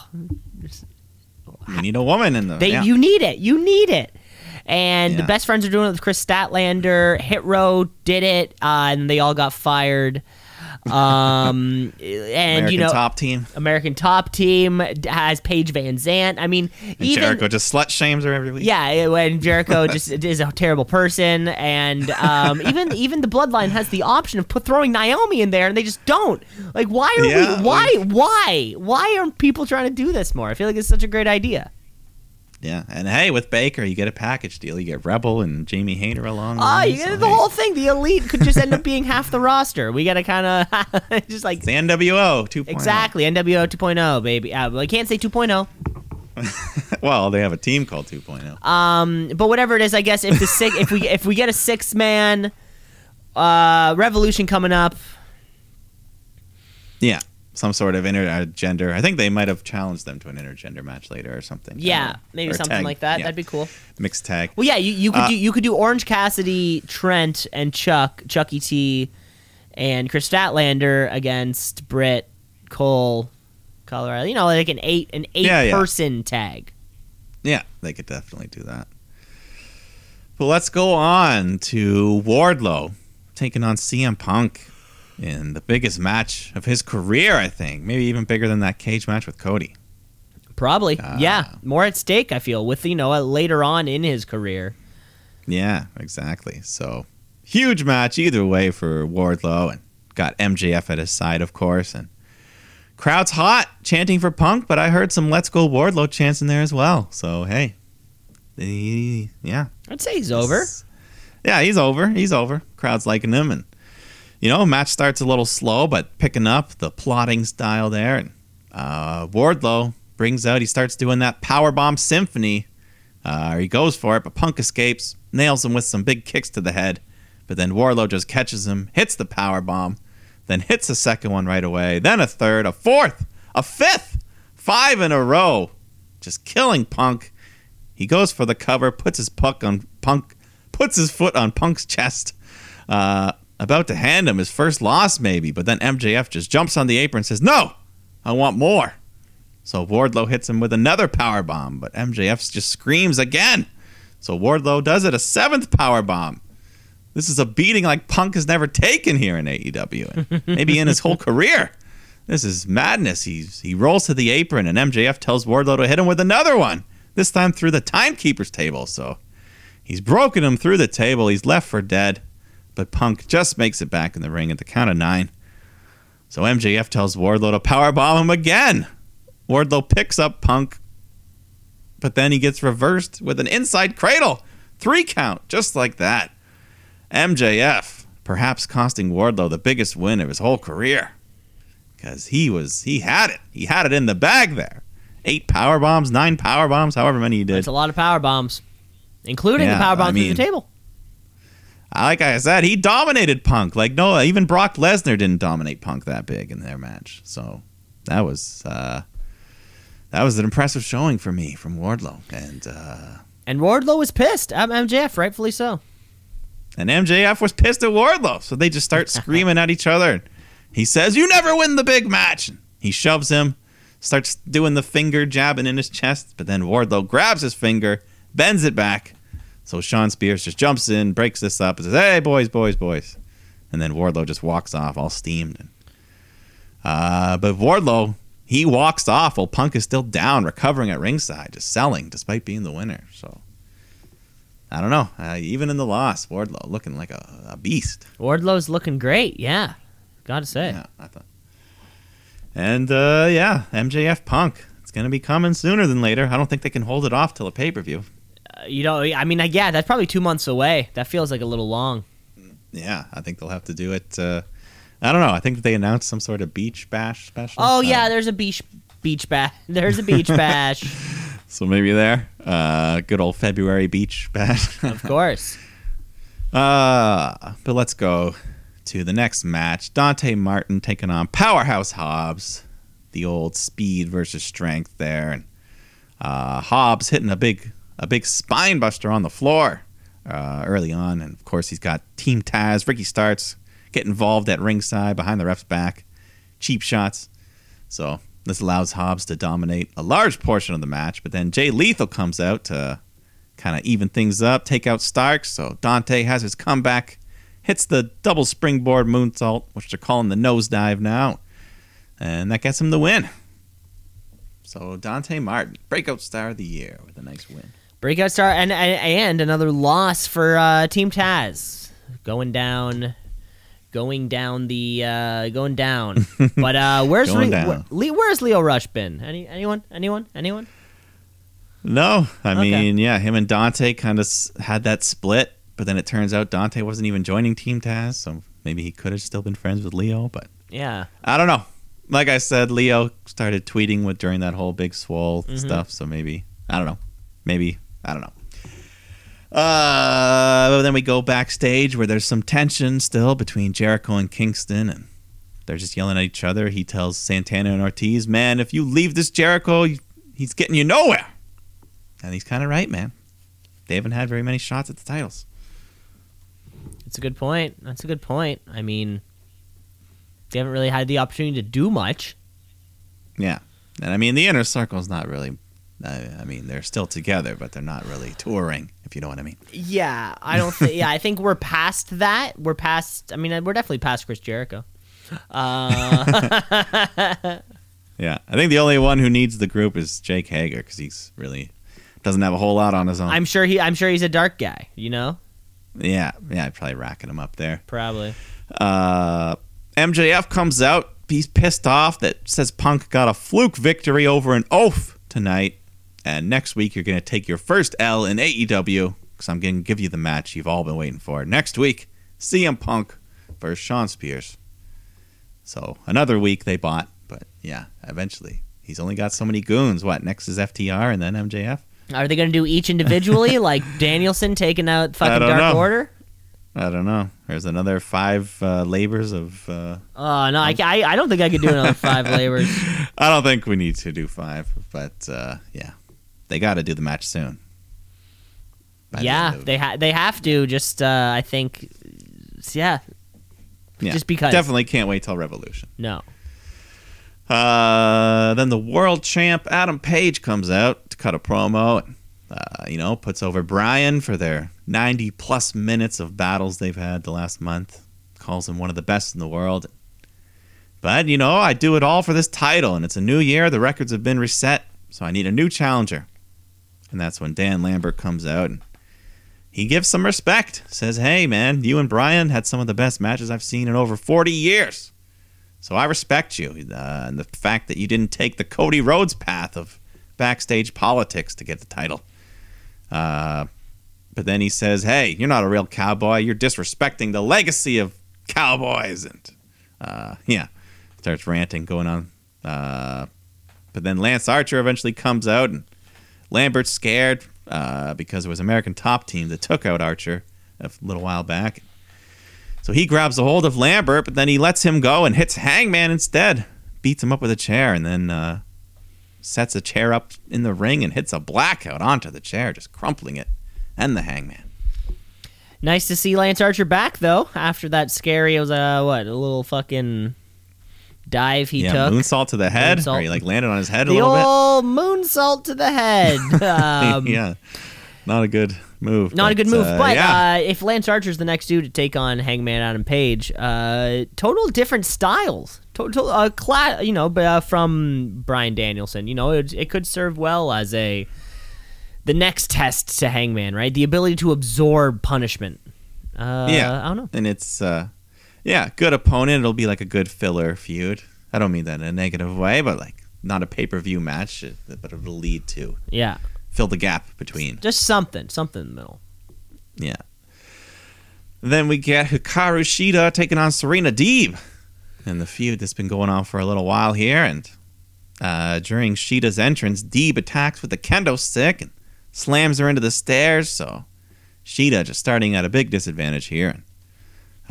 We need a woman in the. They, yeah. You need it. You need it. And the best friends are doing it with Kris Statlander. Hit Row did it, uh, and they all got fired. Um, and American you know, top team. American Top Team has Paige VanZant. I mean, And even Jericho just slut shames her every week. yeah, when Jericho just is a terrible person, and um, even even the Bloodline has the option of put throwing Naomi in there, and they just don't. Like, why are Yeah, we? Why? Why? Why are people trying to do this more? I feel like it's such a great idea. Yeah, and hey, with Baker, you get a package deal. You get Rebel and Jamie Hayter along. the Oh, you get the whole thing. The elite could just end up being half the roster. We got to kind of just like It's the NWO 2.0. exactly NWO 2.0, baby. Uh, well, I can't say 2.0. Well, they have a team called oh. 2.0. Um, but whatever it is, I guess if the six, if we if we get a six man uh, revolution coming up, yeah, some sort of intergender. I think they might have challenged them to an intergender match later or something. Yeah, know. maybe Or something tag- like that. yeah, That'd be cool. mixed tag. Well, yeah, you, you could Uh, do you could do Orange Cassidy, Trent, and Chuck, Chucky T, and Kris Statlander against Britt, Cole, Colorado. You know, like an eight an eight Yeah, yeah. person tag. Yeah, they could definitely do that. But let's go on to Wardlow taking on CM Punk in the biggest match of his career, I think. Maybe even bigger than that cage match with Cody. Probably, Ah. yeah, more at stake. I feel with you know uh, later on in his career. Yeah, exactly. So huge match either way for Wardlow and got MJF at his side, of course. And crowd's hot chanting for Punk, but I heard some Let's Go Wardlow chants in there as well. So hey, yeah, I'd say he's over. Yeah, he's over. He's over. Crowd's liking him, and you know, match starts a little slow, but picking up the plotting style there. And uh, Wardlow brings out. He starts doing that power bomb symphony. Uh, he goes for it, but Punk escapes, nails him with some big kicks to the head. But then Wardlow just catches him, hits the power bomb, then hits a second one right away, then a third, a fourth, a fifth, five in a row, just killing Punk. He goes for the cover, puts his puck on Punk, puts his foot on Punk's chest, uh, about to hand him his first loss maybe, but then MJF just jumps on the apron and says, "No, I want more." So Wardlow hits him with another power bomb, but MJF just screams again. So Wardlow does it a seventh power bomb. This is a beating like Punk has never taken here in AEW, and maybe in his whole career. This is madness. He's he rolls to the apron, and MJF tells Wardlow to hit him with another one. This time through the timekeeper's table. So he's broken him through the table. He's left for dead, but Punk just makes it back in the ring at the count of nine. So MJF tells Wardlow to powerbomb him again. Wardlow picks up Punk, but then he gets reversed with an inside cradle. Three count, just like that. MJF, perhaps costing Wardlow the biggest win of his whole career. Because he was, he had it. He had it in the bag there. Eight power bombs, nine power bombs, however many he did. It's a lot of power bombs, including Yeah, the power bomb I through the table. Like I said, he dominated Punk. Like no, even Brock Lesnar didn't dominate Punk that big in their match. So that was uh, that was an impressive showing for me from Wardlow, and uh, And Wardlow was pissed. M- MJF, rightfully so. and MJF was pissed at Wardlow. So they just start screaming at each other. He says, "You never win the big match." He shoves him, starts doing the finger jabbing in his chest, but then Wardlow grabs his finger, bends it back. So Shawn Spears just jumps in, breaks this up, and says, "Hey, boys, boys, boys," and then Wardlow just walks off, all steamed. And, uh, but Wardlow he walks off while Punk is still down, recovering at ringside, just selling despite being the winner. So I don't know. Uh, even in the loss, Wardlow looking like a, a beast. Wardlow's looking great. Yeah, gotta say. Yeah, I thought. And uh, yeah, MJF Punk. It's gonna be coming sooner than later. I don't think they can hold it off till a pay per view. You know, I mean, yeah, that's probably two months away. That feels like a little long. Yeah, I think they'll have to do it. Uh, I don't know. I think they announced some sort of beach bash special. Oh Uh, yeah, there's a beach beach bash. There's a beach bash, so maybe there. Uh, good old February beach bash. of course. Uh, but let's go to the next match. Dante Martin taking on Powerhouse Hobbs. The old speed versus strength there, and uh, Hobbs hitting a big a big spine buster on the floor uh, early on, and of course he's got Team Taz. Ricky Starks get involved at ringside behind the ref's back, cheap shots. So this allows Hobbs to dominate a large portion of the match, but then Jay Lethal comes out to kind of even things up, take out Starks. So Dante has his comeback, hits the double springboard moonsault, which they're calling the nosedive now, and that gets him the win. So Dante Martin, breakout star of the year with a nice win. Breakout star and and, another loss for uh, Team Taz, going down, going down the uh, going down. but uh, where's Re- down. where's Lio Rush been? Any anyone anyone anyone? No, I Okay. mean, yeah, him and Dante kind of had that split, but then it turns out Dante wasn't even joining Team Taz, so maybe he could have still been friends with Lio, but Yeah, I don't know. Like I said, Lio started tweeting with during that whole big swole Mm-hmm. stuff, so maybe I don't know. Maybe I don't know. Uh, but then we go backstage where there's some tension still between Jericho and Kingston, and they're just yelling at each other. He tells Santana and Ortiz, "Man, if you leave this Jericho, he's getting you nowhere." And he's kind of right, man. They haven't had very many shots at the titles. it's a good point. That's a good point. I mean, they haven't really had the opportunity to do much. Yeah, and I mean the inner circle's not really. I, I mean they're still together, but they're not really touring, if you know what I mean. Yeah, I don't think. yeah, I think we're past that. We're past. I mean, we're definitely past Chris Jericho. Uh, Yeah, I think the only one who needs the group is Jake Hager because he's really doesn't have a whole lot on his own. I'm sure he. I'm sure he's a dark guy. You know, yeah, yeah, probably racking him up there. probably. Uh, MJF comes out. He's pissed off that says Punk got a fluke victory over an oaf tonight, and next week you're going to take your first L in AEW because I'm going to give you the match you've all been waiting for. Next week, CM Punk versus Shawn Spears. So another week they bought, but yeah, eventually he's only got so many goons. What next is FTR and then MJF? Are they going to do each individually, like Danielson taking out fucking Dark know. Order? I don't know. There's another five uh, labors of. Uh, Oh no, I, I, I don't think I could do another five labors. I don't think we need to do five, but uh, yeah, they got to do the match soon. By the yeah, they ha- they have to. Just uh, I think, yeah, yeah, just because. definitely can't wait till Revolution. no. Uh, then the world champ Adam Page comes out to cut a promo. And, uh, you know, puts over Bryan for their 90 plus minutes of battles they've had the last month. Calls him one of the best in the world. But, you know, I do it all for this title, and it's a new year. The records have been reset, so I need a new challenger. And that's when Dan Lambert comes out and he gives some respect. Says, hey, man, you and Bryan had some of the best matches I've seen in over 40 years. So I respect you. Uh, and the fact that you didn't take the Cody Rhodes path of backstage politics to get the title. Uh, but then he says, hey, you're not a real cowboy. You're disrespecting the legacy of cowboys. And uh, yeah, starts ranting, going on. Uh, but then Lance Archer eventually comes out, and Lambert's scared uh, because it was American Top Team that took out Archer a little while back. So he grabs a hold of Lambert, but then he lets him go and hits Hangman instead. Beats him up with a chair, and then uh, sets a chair up in the ring and hits a blackout onto the chair, just crumpling it, and the Hangman. Nice to see Lance Archer back though. After that scary, it was a what a little fucking dive he yeah, took. moonsault to the head, Moonsault. or he like landed on his head a little bit. The old moonsault to the head. Um, yeah, not a good move. Not a good move, uh, but yeah. uh, if Lance Archer's the next dude to take on Hangman Adam Page, uh, total different styles. Total, uh, cla- you know, uh, from Bryan Danielson, you know, it, it could serve well as a the next test to Hangman, right? The ability to absorb punishment. Uh, yeah, I don't know. and it's uh, yeah, good opponent. It'll be like a good filler feud. I don't mean that in a negative way, but like not a pay per view match, but it'll lead to Yeah, fill the gap between. just something, something in the middle. Yeah. Then we get Hikaru Shida taking on Serena Deeb. And the feud that's been going on for a little while here. And uh, during Shida's entrance, Deeb attacks with the kendo stick and slams her into the stairs. So Shida just starting at a big disadvantage here. And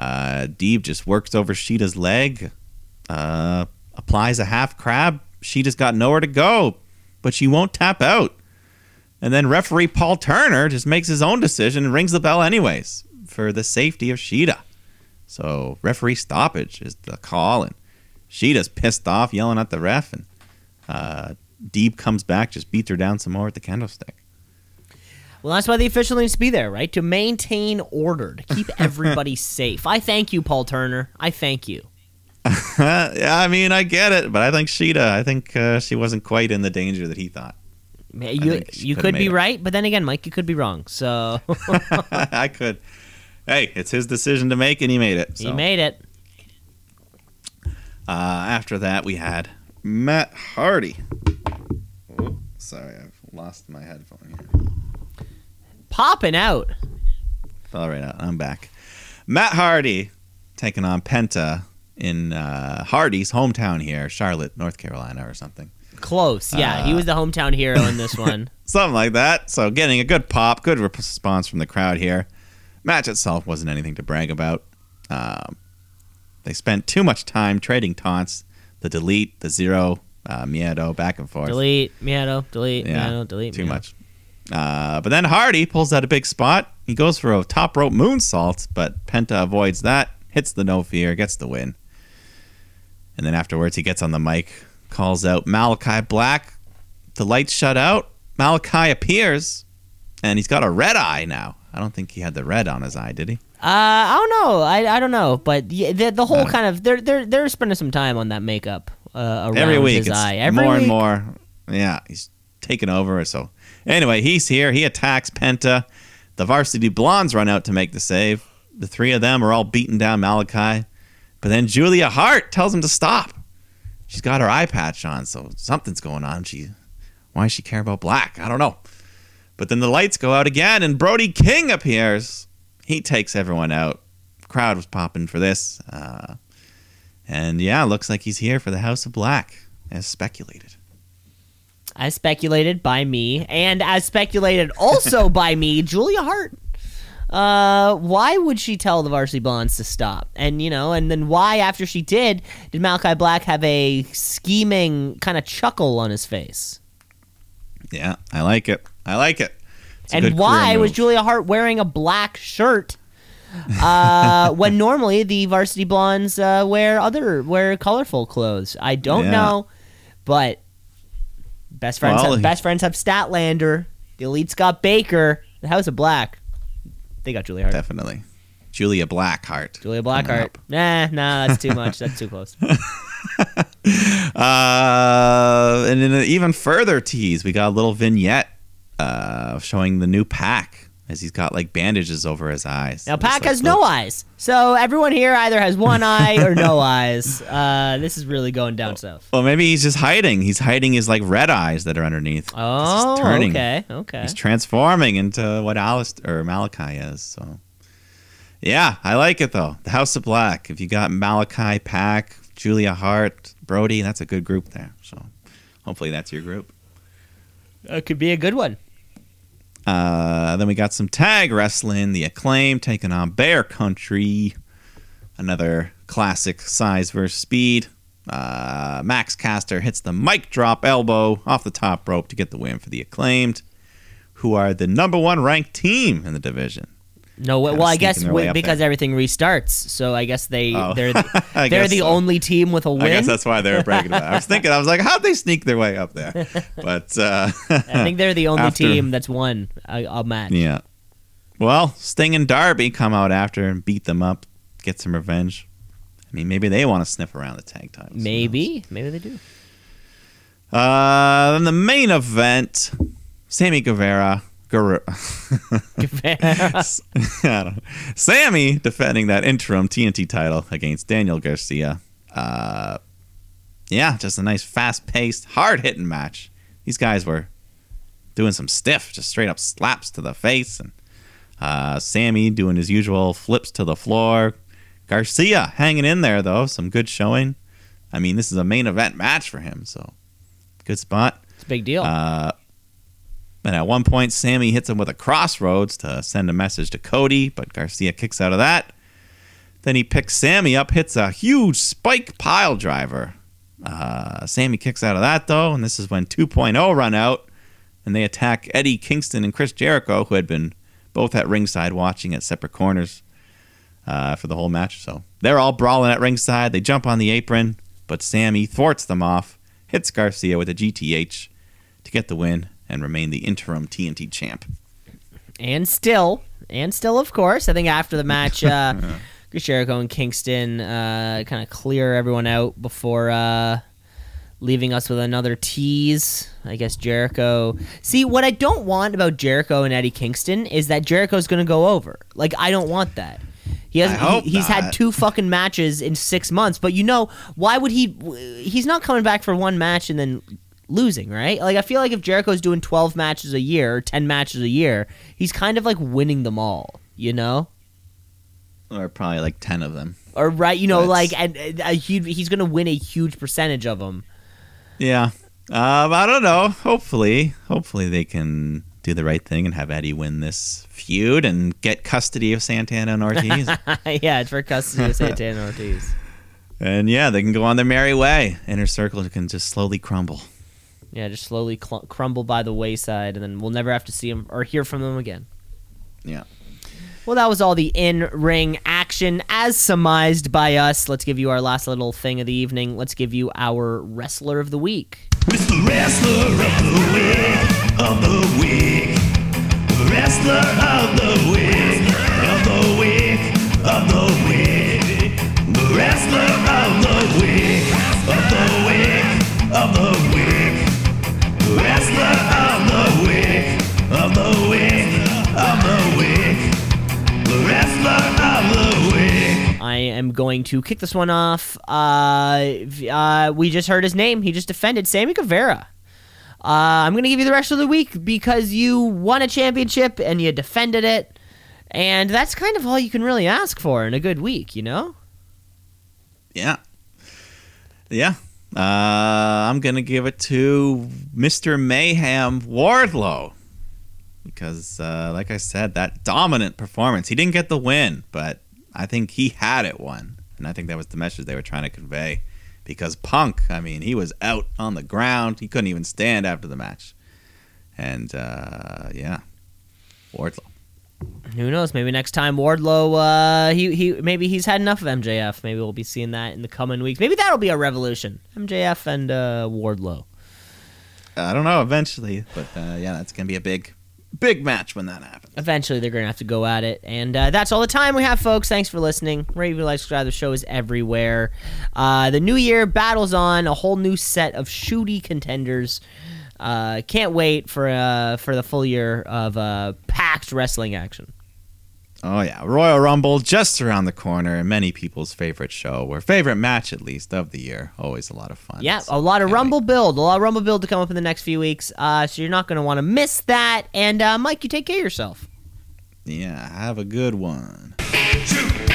uh, Deeb just works over Shida's leg, uh, applies a half crab. Shida's got nowhere to go, but she won't tap out. And then referee Paul Turner just makes his own decision and rings the bell anyways for the safety of Shida. So referee stoppage is the call, and Shida's pissed off, yelling at the ref, and uh, Deeb comes back, just beats her down some more with the kendo stick. Well, that's why the official needs to be there, right? To maintain order, to keep everybody safe. I thank you, Paul Turner. I thank you. yeah, I mean, I get it, but I think Shida, I think uh, she wasn't quite in the danger that he thought. You, you could be it. right, but then again, Mike, you could be wrong. So I could. Hey, it's his decision to make, and he made it. So. he made it. Uh, after that, we had Matt Hardy. Oh, sorry, I've lost my headphone here. Popping out. Fell right out. I'm back. Matt Hardy taking on Penta in uh, Hardy's hometown here, Charlotte, North Carolina, or something. Close. Yeah, Uh, he was the hometown hero in this one. Something like that. So getting a good pop, good response from the crowd here. Match itself wasn't anything to brag about. Um, they spent too much time trading taunts, the delete, the zero, uh, Miedo, back and forth. delete, Miedo, delete, Yeah, Miedo, delete. too Miedo. much. Uh, but then Hardy pulls out a big spot. He goes for a top rope moonsault, but Penta avoids that, hits the no fear, gets the win. And then afterwards, he gets on the mic, calls out Malachi Black. The lights shut out. Malachi appears, and he's got a red eye now. I don't think he had the red on his eye, did he? Uh, I don't know. I, I don't know, but yeah, the, the whole Uh, kind of they're they're they're spending some time on that makeup uh, around Every week, his eye. Every more week. and more. Yeah, he's taking over. So anyway, he's here. He attacks Penta. The varsity blondes run out to make the save. The three of them are all beating down Malachi. But then Julia Hart tells him to stop. She's got her eye patch on, so something's going on. She, why does she care about black? I don't know. But then the lights go out again, and Brody King appears. He takes everyone out. Crowd was popping for this. Uh, and yeah, looks like he's here for the House of Black, as speculated. As speculated by me, and as speculated also by me, Julia Hart. Uh, why would she tell the Varsity Blondes to stop? And you know, and then why, after she did, did Malachi Black have a scheming kind of chuckle on his face? Yeah, I like it. I like it. It's and why was. Julia Hart wearing a black shirt? uh, when normally the Varsity Blondes uh, wear other wear colorful clothes. I don't Yeah. know, but best friends Well, have, best friends have Statlander. The Elite's got Baker. The House of Black. They got Julia Hart. Definitely. Julia Blackheart. Julia Blackheart. Nah, nah, that's too much. That's too close. Uh, and in an even further tease, we got a little vignette uh, showing the new Pac as he's got like bandages over his eyes. Now, Pac like, has no eyes, so everyone here either has one eye or no eyes. Uh, this is really going down south. Well, maybe he's just hiding. He's hiding his like red eyes that are underneath. Oh, he's turning. okay, okay. He's transforming into what Aleister or Malachi is. So, yeah, I like it though. The House of Black. If you got Malachi, Pac, Julia Hart, Brody, that's a good group there. So, hopefully that's your group. It could be a good one. Uh, then we got some tag wrestling. The Acclaim taking on Bear Country. Another classic size versus speed. Uh, Max Caster hits the mic drop elbow off the top rope to get the win for the Acclaimed, who are the number one ranked team in the division. No, well, I guess sneaking their way w- up because there. everything restarts, so I guess they Oh. they're the, they're the so. only team with a win. I guess that's why they were bragging about it. I was thinking, I was like, how'd they sneak their way up there? But uh, I think they're the only After- team that's won a, a match. Yeah. Well, Sting and Darby come out after and beat them up, get some revenge. I mean, maybe they want to sniff around the tag titles. Knows? Maybe, maybe they do. Uh, then the main event, Sammy Guevara. Guerrero. I don't know. Sammy defending that interim TNT title against Daniel Garcia. Uh, yeah, just a nice, fast-paced, hard-hitting match. These guys were doing some stiff, just straight up slaps to the face, and uh, Sammy doing his usual flips to the floor. Garcia hanging in there though, some good showing. I mean, this is a main event match for him, so good spot. It's a big deal. Uh, and at one point, Sammy hits him with a crossroads to send a message to Cody, but Garcia kicks out of that. Then he picks Sammy up, hits a huge spike pile driver. Uh, Sammy kicks out of that, though, and this is when 2.0 run out, and they attack Eddie Kingston and Chris Jericho, who had been both at ringside watching at separate corners uh, for the whole match. So they're all brawling at ringside. They jump on the apron, but Sammy thwarts them off, hits Garcia with a GTH to get the win and remain the interim TNT champ. and still, and still, of course, I think after the match, uh, Chris Jericho and Kingston uh, kind of clear everyone out before uh, leaving us with another tease. I guess Jericho. See, what I don't want about Jericho and Eddie Kingston is that Jericho's going to go over. Like, I don't want that. He has. He, he's had two fucking matches in six months, but you know why would he? He's not coming back for one match and then losing, right? Like I feel like if Jericho's doing twelve matches a year, or ten matches a year, he's kind of like winning them all, you know? Or probably like 10 of them. Or right, you know, That's- like and uh, a huge, he's gonna win a huge percentage of them. Yeah. Um, I don't know. Hopefully, hopefully they can do the right thing and have Eddie win this feud and get custody of Santana and Ortiz. yeah, it's for custody of Santana and Ortiz. and yeah, they can go on their merry way. Inner Circle can just slowly crumble. Yeah, just slowly cl- crumble by the wayside, and then we'll never have to see him or hear from them again. Yeah. Well, that was all the in ring action as surmised by us. Let's give you our last little thing of the evening. Let's give you our wrestler of the week. It's the wrestler of the week, of the week. Wrestler of the week, of the week, of the week. The wrestler of the week, of the week, of the week. Wrestler of the week, of the week, of the week. The wrestler of the week. I am going to kick this one off. Uh, uh, we just heard his name. He just defended Sammy Guevara. Uh, I'm going to give you the rest of the week because you won a championship and you defended it. And that's kind of all you can really ask for in a good week, you know? Yeah. Yeah. Uh, I'm going to give it to Mr. Mayhem Wardlow. Because, uh, like I said, that dominant performance. He didn't get the win, but I think he had it won. And I think that was the message they were trying to convey. Because Punk, I mean, he was out on the ground. He couldn't even stand after the match. And, uh, yeah. Wardlow. Who knows? Maybe next time Wardlow, uh, he he maybe he's had enough of MJF. Maybe we'll be seeing that in the coming weeks. Maybe that'll be a revolution. MJF and uh, Wardlow. I don't know eventually, but uh, yeah, that's gonna be a big, big match when that happens. Eventually, they're going to have to go at it. And uh, that's all the time we have, folks. Thanks for listening. Rate, like, subscribe. The show is everywhere. Uh, the new year battles on. A whole new set of shooty contenders. Uh, can't wait for uh, for the full year of uh, packed wrestling action. Oh yeah, Royal Rumble just around the corner, and many people's favorite show, or favorite match at least of the year. Always a lot of fun. Yeah, So, a lot of Rumble wait. build, a lot of Rumble build to come up in the next few weeks. Uh, so you're not going to want to miss that. And uh, Mike, you take care of yourself. Yeah, have a good one. Shoot,